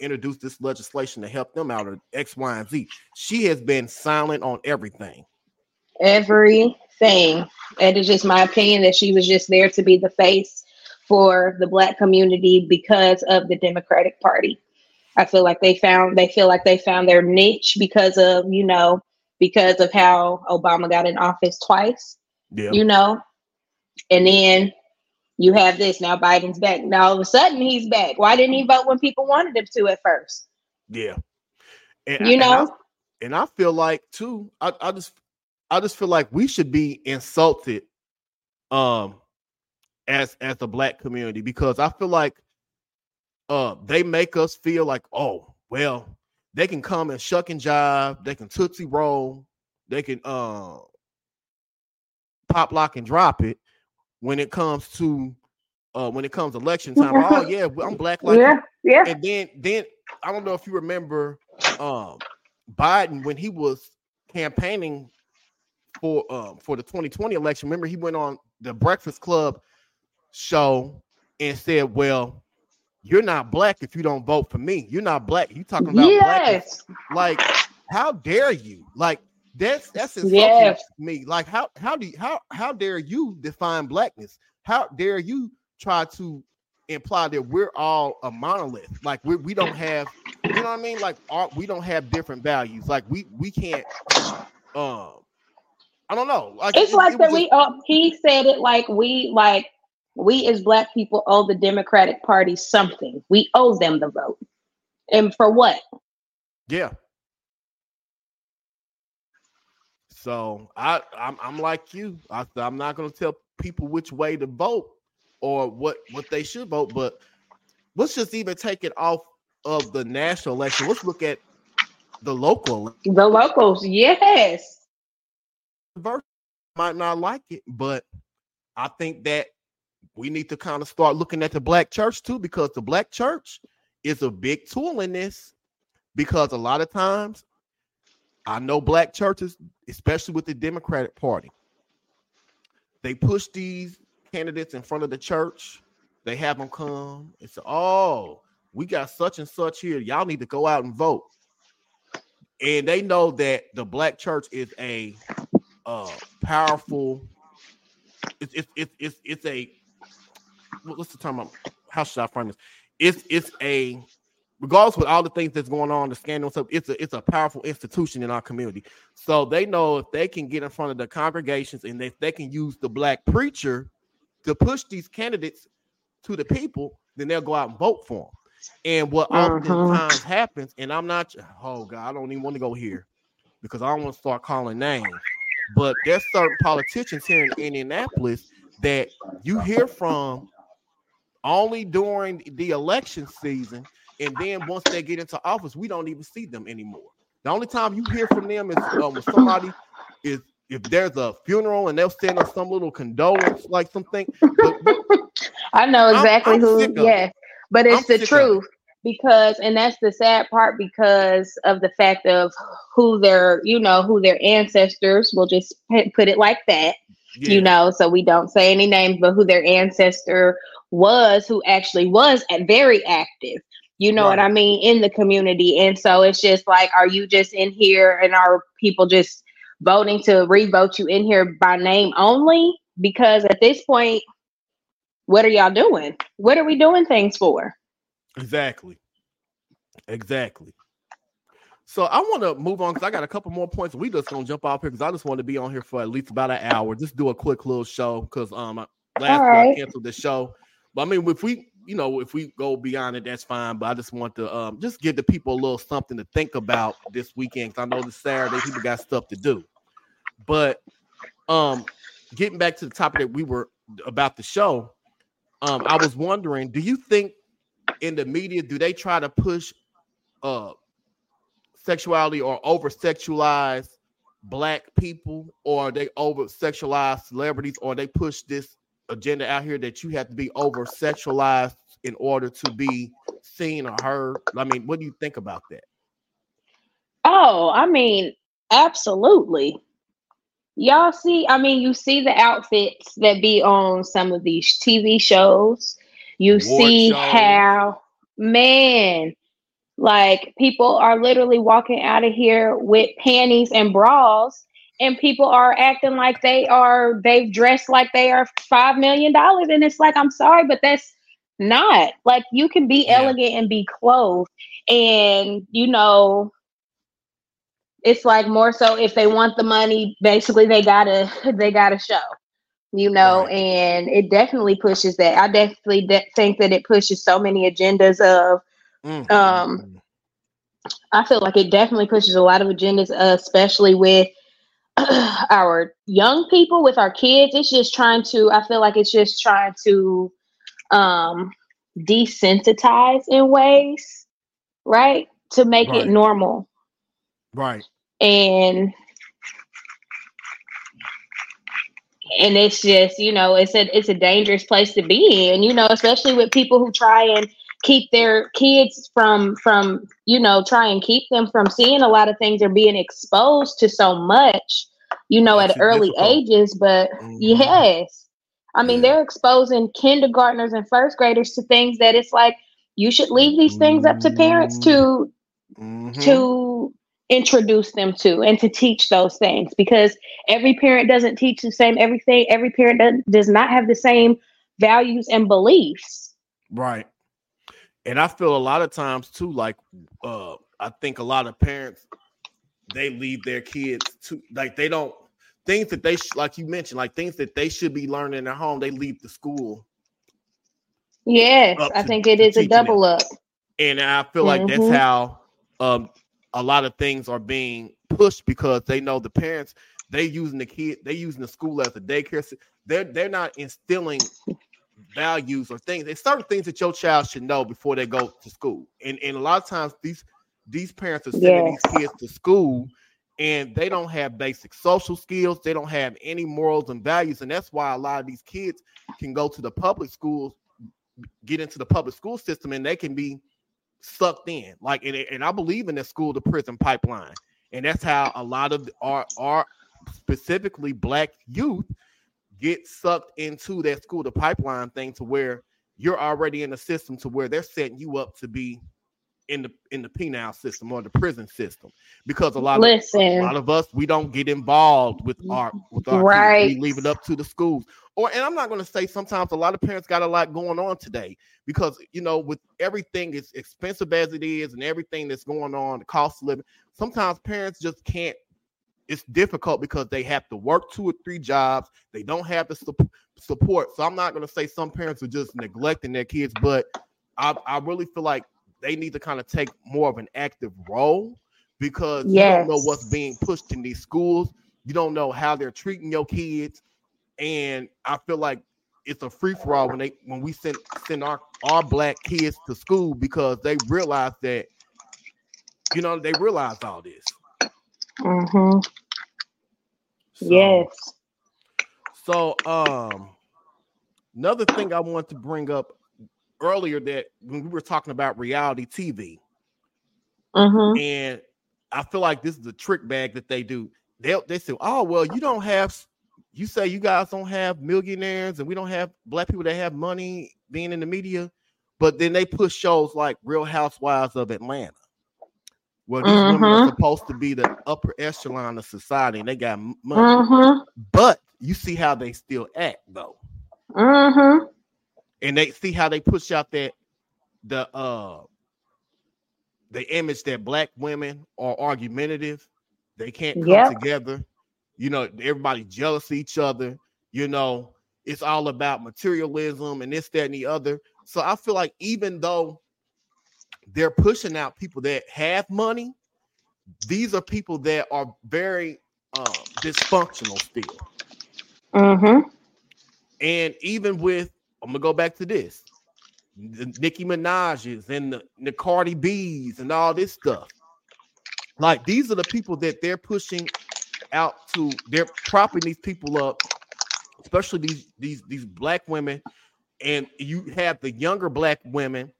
introduce this legislation to help them out of X, Y, and Z." She has been silent on everything. Everything. And It is just my opinion that she was just there to be the face for the black community because of the Democratic Party. I feel like they found they feel like they found their niche because of, you know, because of how Obama got in office twice, Yeah, you know. And then you have this now Biden's back. Now all of a sudden he's back. Why didn't he vote when people wanted him to at first? yeah. And, You and I- know? and I feel like too, I, I just I just feel like we should be insulted um as as the black community because I feel like uh they make us feel like oh well they can come and shuck and jive they can tootsie roll they can uh pop lock and drop it when it comes to uh when it comes election time. Oh yeah. i'm black like yeah yeah. And then then i don't know if you remember um biden when he was campaigning for um for the 2020 election remember he went on the breakfast club show and said well you're not black if you don't vote for me you're not black you talking about yes black like how dare you like that's that's insulting Yes. to me. Like how how do you, how how dare you define blackness? How dare you try to imply that we're all a monolith? Like we we don't have you know what I mean? Like we don't have different values. Like we we can't um I don't know. Like it's it- like it that we uh, he said it like we like we as black people owe the democratic party something we owe them the vote and for what Yeah. So I I'm, I'm like you. I, I'm not going to tell people which way to vote or what what they should vote, but let's just even take it off of the national election. Let's look at the local the locals yes. Might not like it, but I think that we need to kind of start looking at the black church too, because the black church is a big tool in this. Because a lot of times, I know black churches, especially with the Democratic Party, they push these candidates in front of the church. They have them come and say, "Oh, we got such and such here. Y'all need to go out and vote." And they know that the black church is a uh, powerful. It's it's it's it's, it's a the term? I'm- How should I frame this? It's it's a regardless with all the things that's going on, the scandal and stuff. It's a it's a powerful institution in our community. So they know if they can get in front of the congregations and if they can use the black preacher to push these candidates to the people, then they'll go out and vote for them. And what uh-huh. oftentimes happens, and I'm not, oh God, I don't even want to go here because I don't want to start calling names. But there's certain politicians here in Indianapolis that you hear from only during the election season, and then once they get into office, we don't even see them anymore. The only time you hear from them is uh, when somebody is if there's a funeral and they'll send us some little condolence, like something. But i know I'm- exactly I'm who Yeah, but it's I'm the sick of it. truth because and that's the sad part because of the fact of who their you know who their ancestors will just put it like that yeah, you know, so we don't say any names, but who their ancestor was, who actually was very active. You know what I mean in the community, and so it's just like, are you just in here, and are people just voting to revote you in here by name only? Because at this point, what are y'all doing? What are we doing things for? Exactly. Exactly. So I want to move on because I got a couple more points. We just gonna jump off here because I just want to be on here for at least about an hour. Just do a quick little show because um last week I canceled the show. But I mean, if we you know if we go beyond it, that's fine. But I just want to um just give the people a little something to think about this weekend because I know this Saturday people got stuff to do. But um getting back to the topic that we were about the show, um I was wondering, do you think in the media do they try to push uh sexuality or over sexualize black people or they over sexualize celebrities or they push this agenda out here that you have to be over sexualized in order to be seen or heard i mean what do you think about that Oh, I mean, absolutely. Y'all see, I mean, you see the outfits that be on some of these TV shows. You see shows. how, man, like people are literally walking out of here with panties and bras, and people are acting like they are, they've dressed like they are $5 million. And it's like, I'm sorry, but that's not like you can be Yeah. elegant and be clothed. And, you know, it's like more so if they want the money basically they gotta they gotta show you know Right. and it definitely pushes that i definitely de- think that it pushes so many agendas of Mm, Um, mm, i feel like it definitely pushes a lot of agendas uh, especially with our young people with our kids it's just trying to i feel like it's just trying to um desensitize in ways right to make Right. it normal Right. and and it's just you know it's a it's a dangerous place to be in you know especially with people who try and keep their kids from from you know try and keep them from seeing a lot of things or being exposed to so much you know Makes at early difficult. ages but Mhm. yes i mean Yeah. they're exposing kindergartners and first graders to things that it's like you should leave these things up to parents to Mhm. to introduce them to and to teach those things because every parent doesn't teach the same everything every parent does, does not have the same values and beliefs Right. And I feel a lot of times too, like uh I think a lot of parents they leave their kids to like they don't things that they sh- like you mentioned, like things that they should be learning at home, they leave the school. yes i think it is a double up And I feel like that's Mhm. how um a lot of things are being pushed because they know the parents they using the kid, they using the school as a daycare. They're they're not instilling values or things. There's certain things that your child should know before they go to school. And and a lot of times these these parents are sending Yes. these kids to school and they don't have basic social skills, they don't have any morals and values. And that's why a lot of these kids can go to the public schools, get into the public school system, and they can be sucked in. Like and, and I believe in the school to prison pipeline. And that's how a lot of our our specifically black youth get sucked into that school to pipeline thing to where you're already in the system to where they're setting you up to be in the in the penal system or the prison system because a lot of a lot of us we don't get involved with mm, our with our Right. kids. We leave it up to the schools. Or and I'm not going to say sometimes a lot of parents got a lot going on today because you know with everything as expensive as it is and everything that's going on, the cost of living. Sometimes parents just can't. It's difficult because they have to work two or three jobs. They don't have the sup- support. So I'm not going to say some parents are just neglecting their kids, but I, I really feel like they need to kind of take more of an active role because you don't know what's being pushed in these schools. You don't know how they're treating your kids, and I feel like it's a free for all when they when we send send our our black kids to school because they realize that you know they realize all this. Hmm So- yes So, um, another thing I want to bring up earlier that when we were talking about reality TV, hmm and I feel like this is a trick bag that they do. They they say, "Oh, well, you don't have." You say you guys don't have millionaires, and we don't have black people that have money being in the media, but then they push shows like Real Housewives of Atlanta. Well, these women are Mhm. supposed to be the upper echelon of society, and they got money. hmm But you see how they still act, though. hmm and they see how they push out that the uh the image that black women are argumentative they can't come Yep. together you know everybody jealous of each other you know it's all about materialism and this that and the other so i feel like even though they're pushing out people that have money these are people that are very um dysfunctional still hmm And even with, I'm gonna go back to this, the Nicki Minaj's and the, the Cardi B's and all this stuff. Like these are the people that they're pushing out to. They're propping these people up, especially these these these black women. And you have the younger black women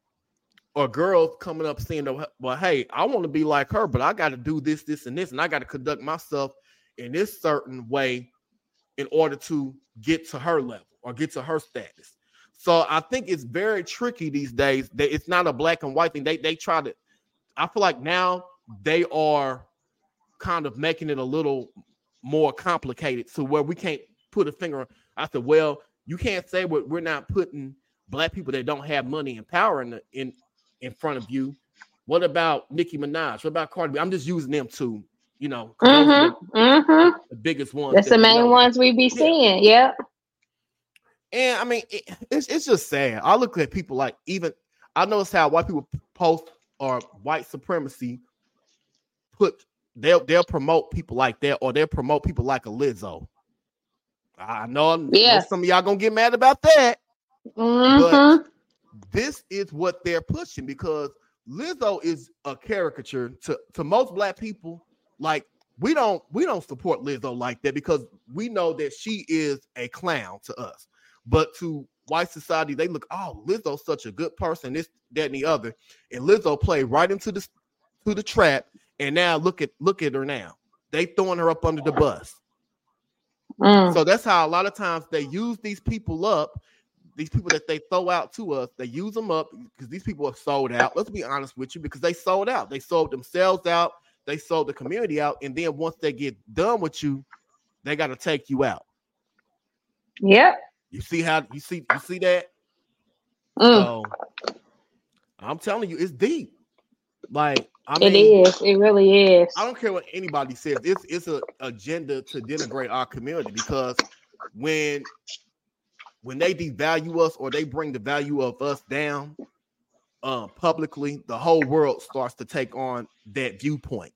or girls coming up saying, "Well, hey, I want to be like her, but I got to do this, this, and this, and I got to conduct myself in this certain way in order to get to her level or get to her status. So I think it's very tricky these days. That it's not a black and white thing. They they try to. I feel like now they are kind of making it a little more complicated to where we can't put a finger. on I said, well, you can't say we're, we're not putting black people that don't have money and power in the, in in front of you. What about Nicki Minaj? What about Cardi B? I'm just using them to, you know, 'cause those are hmm hmm the, the biggest ones. That's that the we main know. ones we be Yeah. seeing. Yep. And I mean, it, it's it's just sad. I look at people like even I notice how white people post or white supremacy put they'll they'll promote people like that, or they'll promote people like a Lizzo. I know, yeah. some of y'all gonna get mad about that. Mm-hmm. But this is what they're pushing because Lizzo is a caricature to, to most black people. Like we don't we don't support Lizzo like that because we know that she is a clown to us. But to white society, they look, oh, Lizzo's such a good person, this, that, and the other. And Lizzo played right into the to the trap. And now look at look at her now. They throwing her up under the bus. Mm. So that's how a lot of times they use these people up, these people that they throw out to us, they use them up because these people are sold out. Let's be honest with you, because they sold out. They sold themselves out, they sold the community out, and then once they get done with you, they got to take you out. Yep. You see how you see you see that? Mm. So I'm telling you, it's deep. Like I it mean, is. It really is. I don't care what anybody says. It's it's an agenda to denigrate our community because when when they devalue us or they bring the value of us down um, publicly, the whole world starts to take on that viewpoint.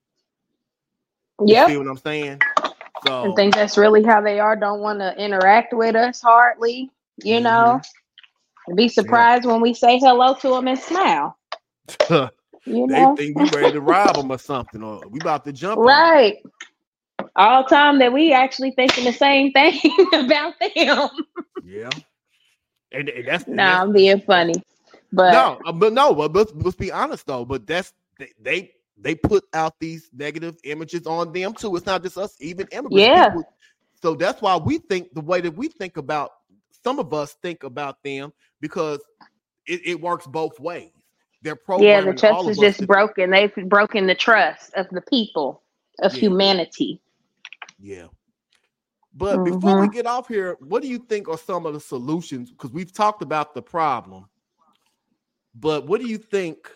You Yep. see what I'm saying? So I think that's really how they are. Don't want to interact with us hardly. You Mm-hmm. know, be surprised when we say hello to them and smile. they You know, they think we ready to rob them or something, or we about to jump. right? All time that we actually thinking the same thing about them. Yeah. And, and that's nah, I'm being funny, but no, uh, but no, but let's, let's be honest though. But that's they, they they put out these negative images on them too. It's not just us, even immigrants. Yeah. people- So that's why we think the way that we think about some of us think about them because it, it works both ways. They're yeah, the trust is just broken. They've broken the trust of the people of Yeah. humanity. Yeah. But before we Mhm. get off here, what do you think are some of the solutions? Because we've talked about the problem, but what do you think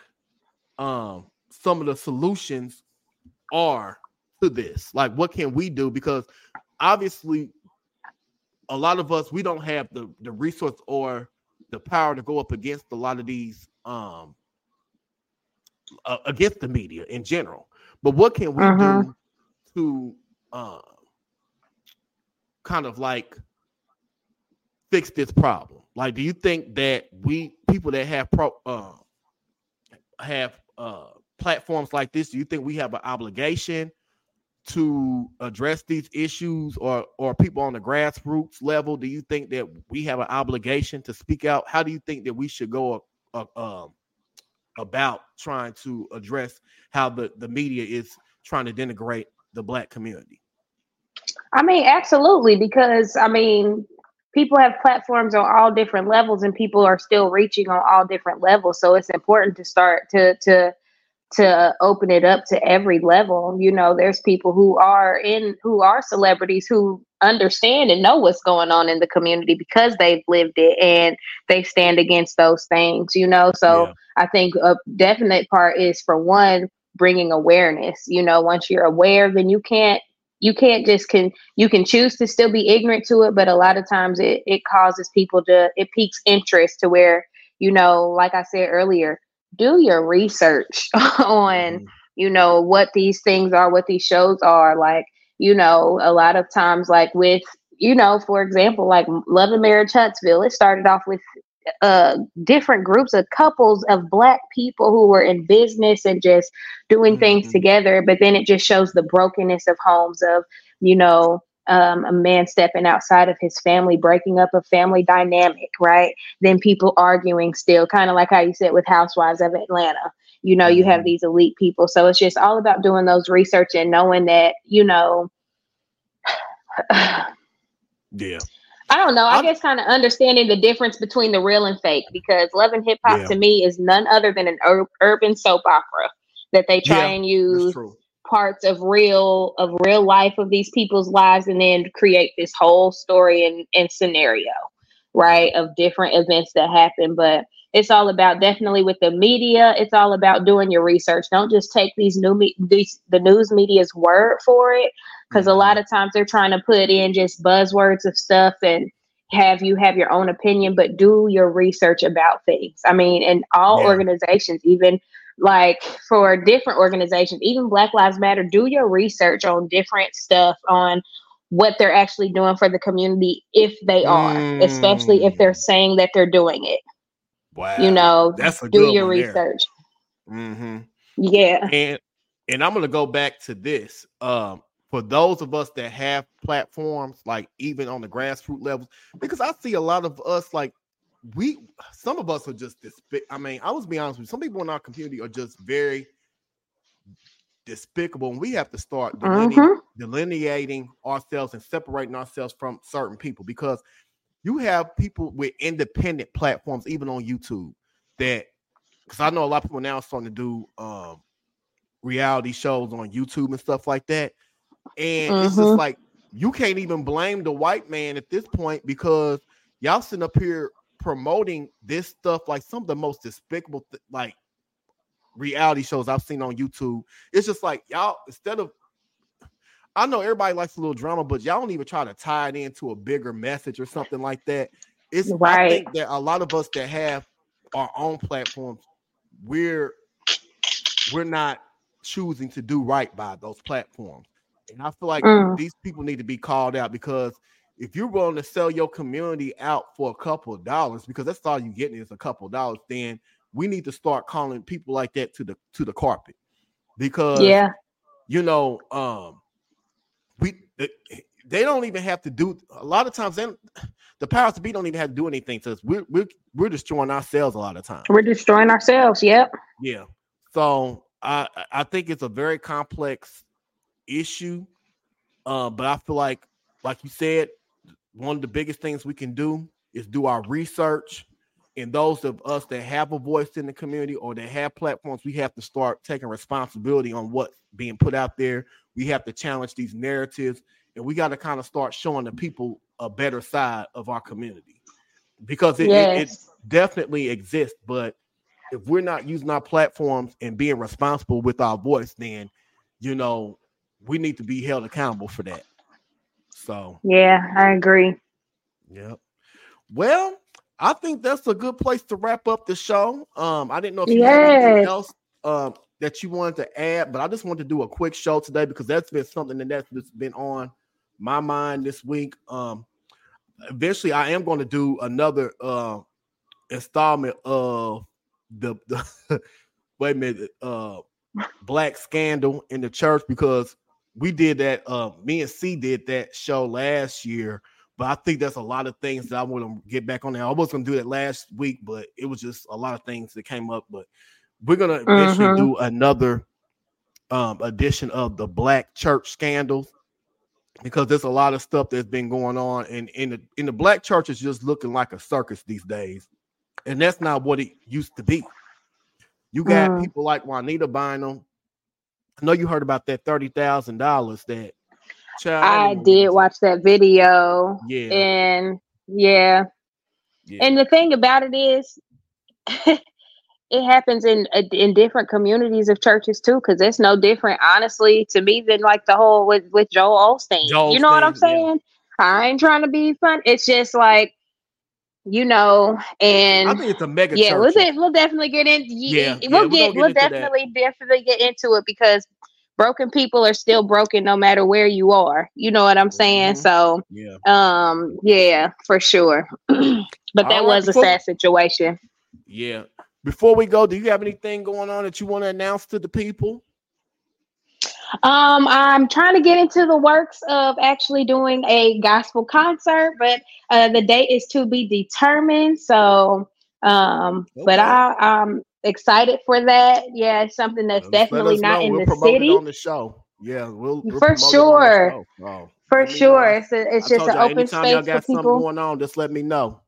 um some of the solutions are to this? Like, what can we do? Because obviously, a lot of us we don't have the the resource or the power to go up against a lot of these um uh, against the media in general. But what can we do to uh, kind of like fix this problem? Like, do you think that we people that have pro uh, have uh, platforms like this, do you think we have an obligation to address these issues, or or people on the grassroots level? Do you think that we have an obligation to speak out? How do you think that we should go uh, about trying to address how the the media is trying to denigrate the black community? I mean, absolutely, because I mean, people have platforms on all different levels, and people are still reaching on all different levels. So it's important to start to to to open it up to every level. You know, there's people who are in who are celebrities who understand and know what's going on in the community because they've lived it and they stand against those things. You know, so Yeah. I think a definite part is for one bringing awareness. You know, once you're aware, then you can't you can't just can you can choose to still be ignorant to it but a lot of times it, it causes people to it piques interest to where you know like i said earlier do your research on Mhm. you know what these things are what these shows are like you know a lot of times like with you know for example like love and marriage huntsville it started off with uh different groups of couples of black people who were in business and just doing things Mhm. together but then it just shows the brokenness of homes of you know um, a man stepping outside of his family breaking up a family dynamic right then people arguing still kind of like how you said with housewives of atlanta you know you have Mhm. these elite people so it's just all about doing those research and knowing that you know Yeah. I don't know. I I'm- guess kind of understanding the difference between the real and fake because Love and Hip Hop Yeah. to me is none other than an ur- urban soap opera that they try Yeah, and use parts of real of real life of these people's lives and then create this whole story and, and scenario, right? Of different events that happen. But it's all about definitely with the media, it's all about doing your research. Don't just take these new me- these the news media's word for it because a lot of times they're trying to put in just buzzwords of stuff and have you have your own opinion but do your research about things i mean in all Yeah. organizations even like for different organizations, even Black Lives Matter, do your research on different stuff on what they're actually doing for the community if they are, mm. especially if they're mm. saying that they're doing it. Wow. You know, that's do your research. Mm-hmm. Yeah. And and I'm gonna go back to this. Um, for those of us that have platforms, like even on the grassroots levels, because I see a lot of us like we some of us are just despic- I mean, I was be honest with you, some people in our community are just very despicable, and we have to start delineating, mm-hmm. delineating ourselves and separating ourselves from certain people because you have people with independent platforms, even on YouTube, that because I know a lot of people now starting to do um, reality shows on YouTube and stuff like that. And mm-hmm. it's just mm-hmm. like you can't even blame the white man at this point because y'all sitting up here promoting this stuff like some of the most despicable th- like reality shows I've seen on YouTube. It's just like y'all instead of I know everybody likes a little drama, but y'all don't even try to tie it into a bigger message or something like that. It's right. I think that a lot of us that have our own platforms, we're we're not choosing to do right by those platforms. And I feel like mm. these people need to be called out because if you're willing to sell your community out for a couple of dollars, because that's all you're getting is a couple of dollars, then we need to start calling people like that to the to the carpet. Because yeah, you know, um, we they don't even have to do a lot of times. Then the powers to be don't even have to do anything to us. We're we're we're destroying ourselves a lot of times. We're destroying ourselves. Yep. Yeah. So I I think it's a very complex issue. Uh, but I feel like, like you said, one of the biggest things we can do is do our research. And those of us that have a voice in the community or that have platforms, we have to start taking responsibility on what's being put out there. We have to challenge these narratives, and we got to kind of start showing the people a better side of our community because it, yes. it, it definitely exists. But if we're not using our platforms and being responsible with our voice, then you know we need to be held accountable for that. So yeah, I agree. Yep. Well, I think that's a good place to wrap up the show. Um, I didn't know if you yes. had anything else um that you wanted to add, but I just wanted to do a quick show today because that's been something that that's been on my mind this week. Um, eventually, I am going to do another uh installment of the, the wait a minute uh black scandal in the church because we did that. Uh, me and C did that show last year, but I think that's a lot of things that I want to get back on there. I was gonna do that last week, but it was just a lot of things that came up. But we're gonna eventually mm-hmm. do another um, edition of the Black Church scandals because there's a lot of stuff that's been going on, and in the in the Black Church is just looking like a circus these days, and that's not what it used to be. You got mm. people like Juanita Bynum I know you heard about that thirty thousand dollars that child. I did watch that video. Yeah. And yeah. yeah. And the thing about it is it happens in uh, in different communities of churches too, because it's no different, honestly, to me than like the whole with with Joel Osteen. Joel you know what I'm saying? Yeah. I ain't trying to be fun. It's just like you know, and I think it's a mega. Yeah, we'll, we'll definitely get in. Yeah, we'll yeah, get, we'll, we'll definitely that. definitely get into it because broken people are still broken no matter where you are. You know what I'm saying? Mm-hmm. So, yeah, um, yeah, for sure. but that right, was before, a sad situation. Yeah. Before we go, do you have anything going on that you want to announce to the people? Um, I'm trying to get into the works of actually doing a gospel concert, but uh, the date is to be determined. So, um, okay. but I, I'm excited for that. Yeah, it's something that's definitely not know. in we'll the city. on the show. Yeah, we'll, we'll for sure. Oh, for sure, it's a, it's just an open space y'all got for people. going on, just let me know.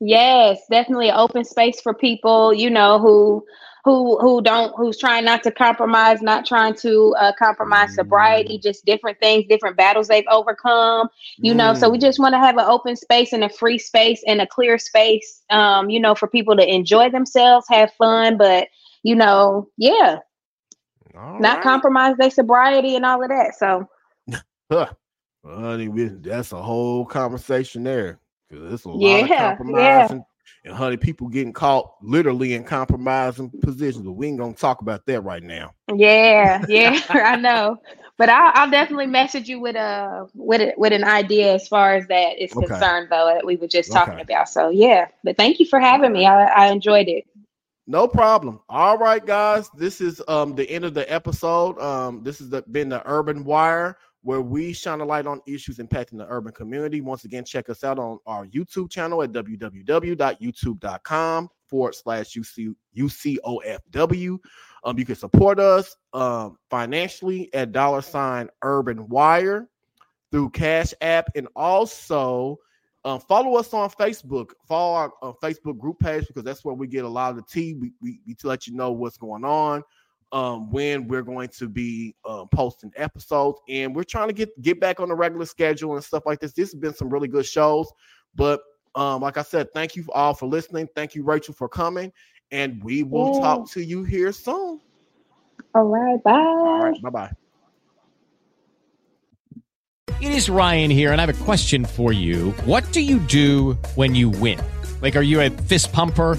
Yes, definitely an open space for people. You know who who who don't who's trying not to compromise, not trying to uh, compromise sobriety, mm. just different things, different battles they've overcome. You mm. know, so we mm. just want to have an open space and a free space and a clear space, um, you know, for people to enjoy themselves, have fun, but you know, yeah, all not right. compromise their sobriety and all of that. So, honey, that's a whole conversation there. Cause it's a lot yeah, of. Yeah and honey, people getting caught literally in compromising positions. But we ain't gonna talk about that right now. Yeah, yeah, I know. But I'll, I'll, definitely message you with a with a, with an idea as far as that is okay. concerned, though that we were just talking okay. about. So yeah, but thank you for having me. I, I enjoyed it. No problem. All right, guys. This is um the end of the episode. Um, this has been the Urban Wire where we shine a light on issues impacting the urban community. Once again, check us out on our YouTube channel at www.youtube.com forward slash UC, UCOFW. Um, you can support us um, financially at dollar sign Urban Wire through Cash App and also um, follow us on Facebook. Follow our uh, Facebook group page because that's where we get a lot of the tea. We, we, we to let you know what's going on um, when we're going to be uh, posting episodes, and we're trying to get get back on the regular schedule and stuff like this. This has been some really good shows, but um, like I said, thank you all for listening. Thank you, Rachel, for coming, and we will yeah. talk to you here soon. All right, bye. All right, bye bye. It is Ryan here, and I have a question for you. What do you do when you win? Like, are you a fist pumper?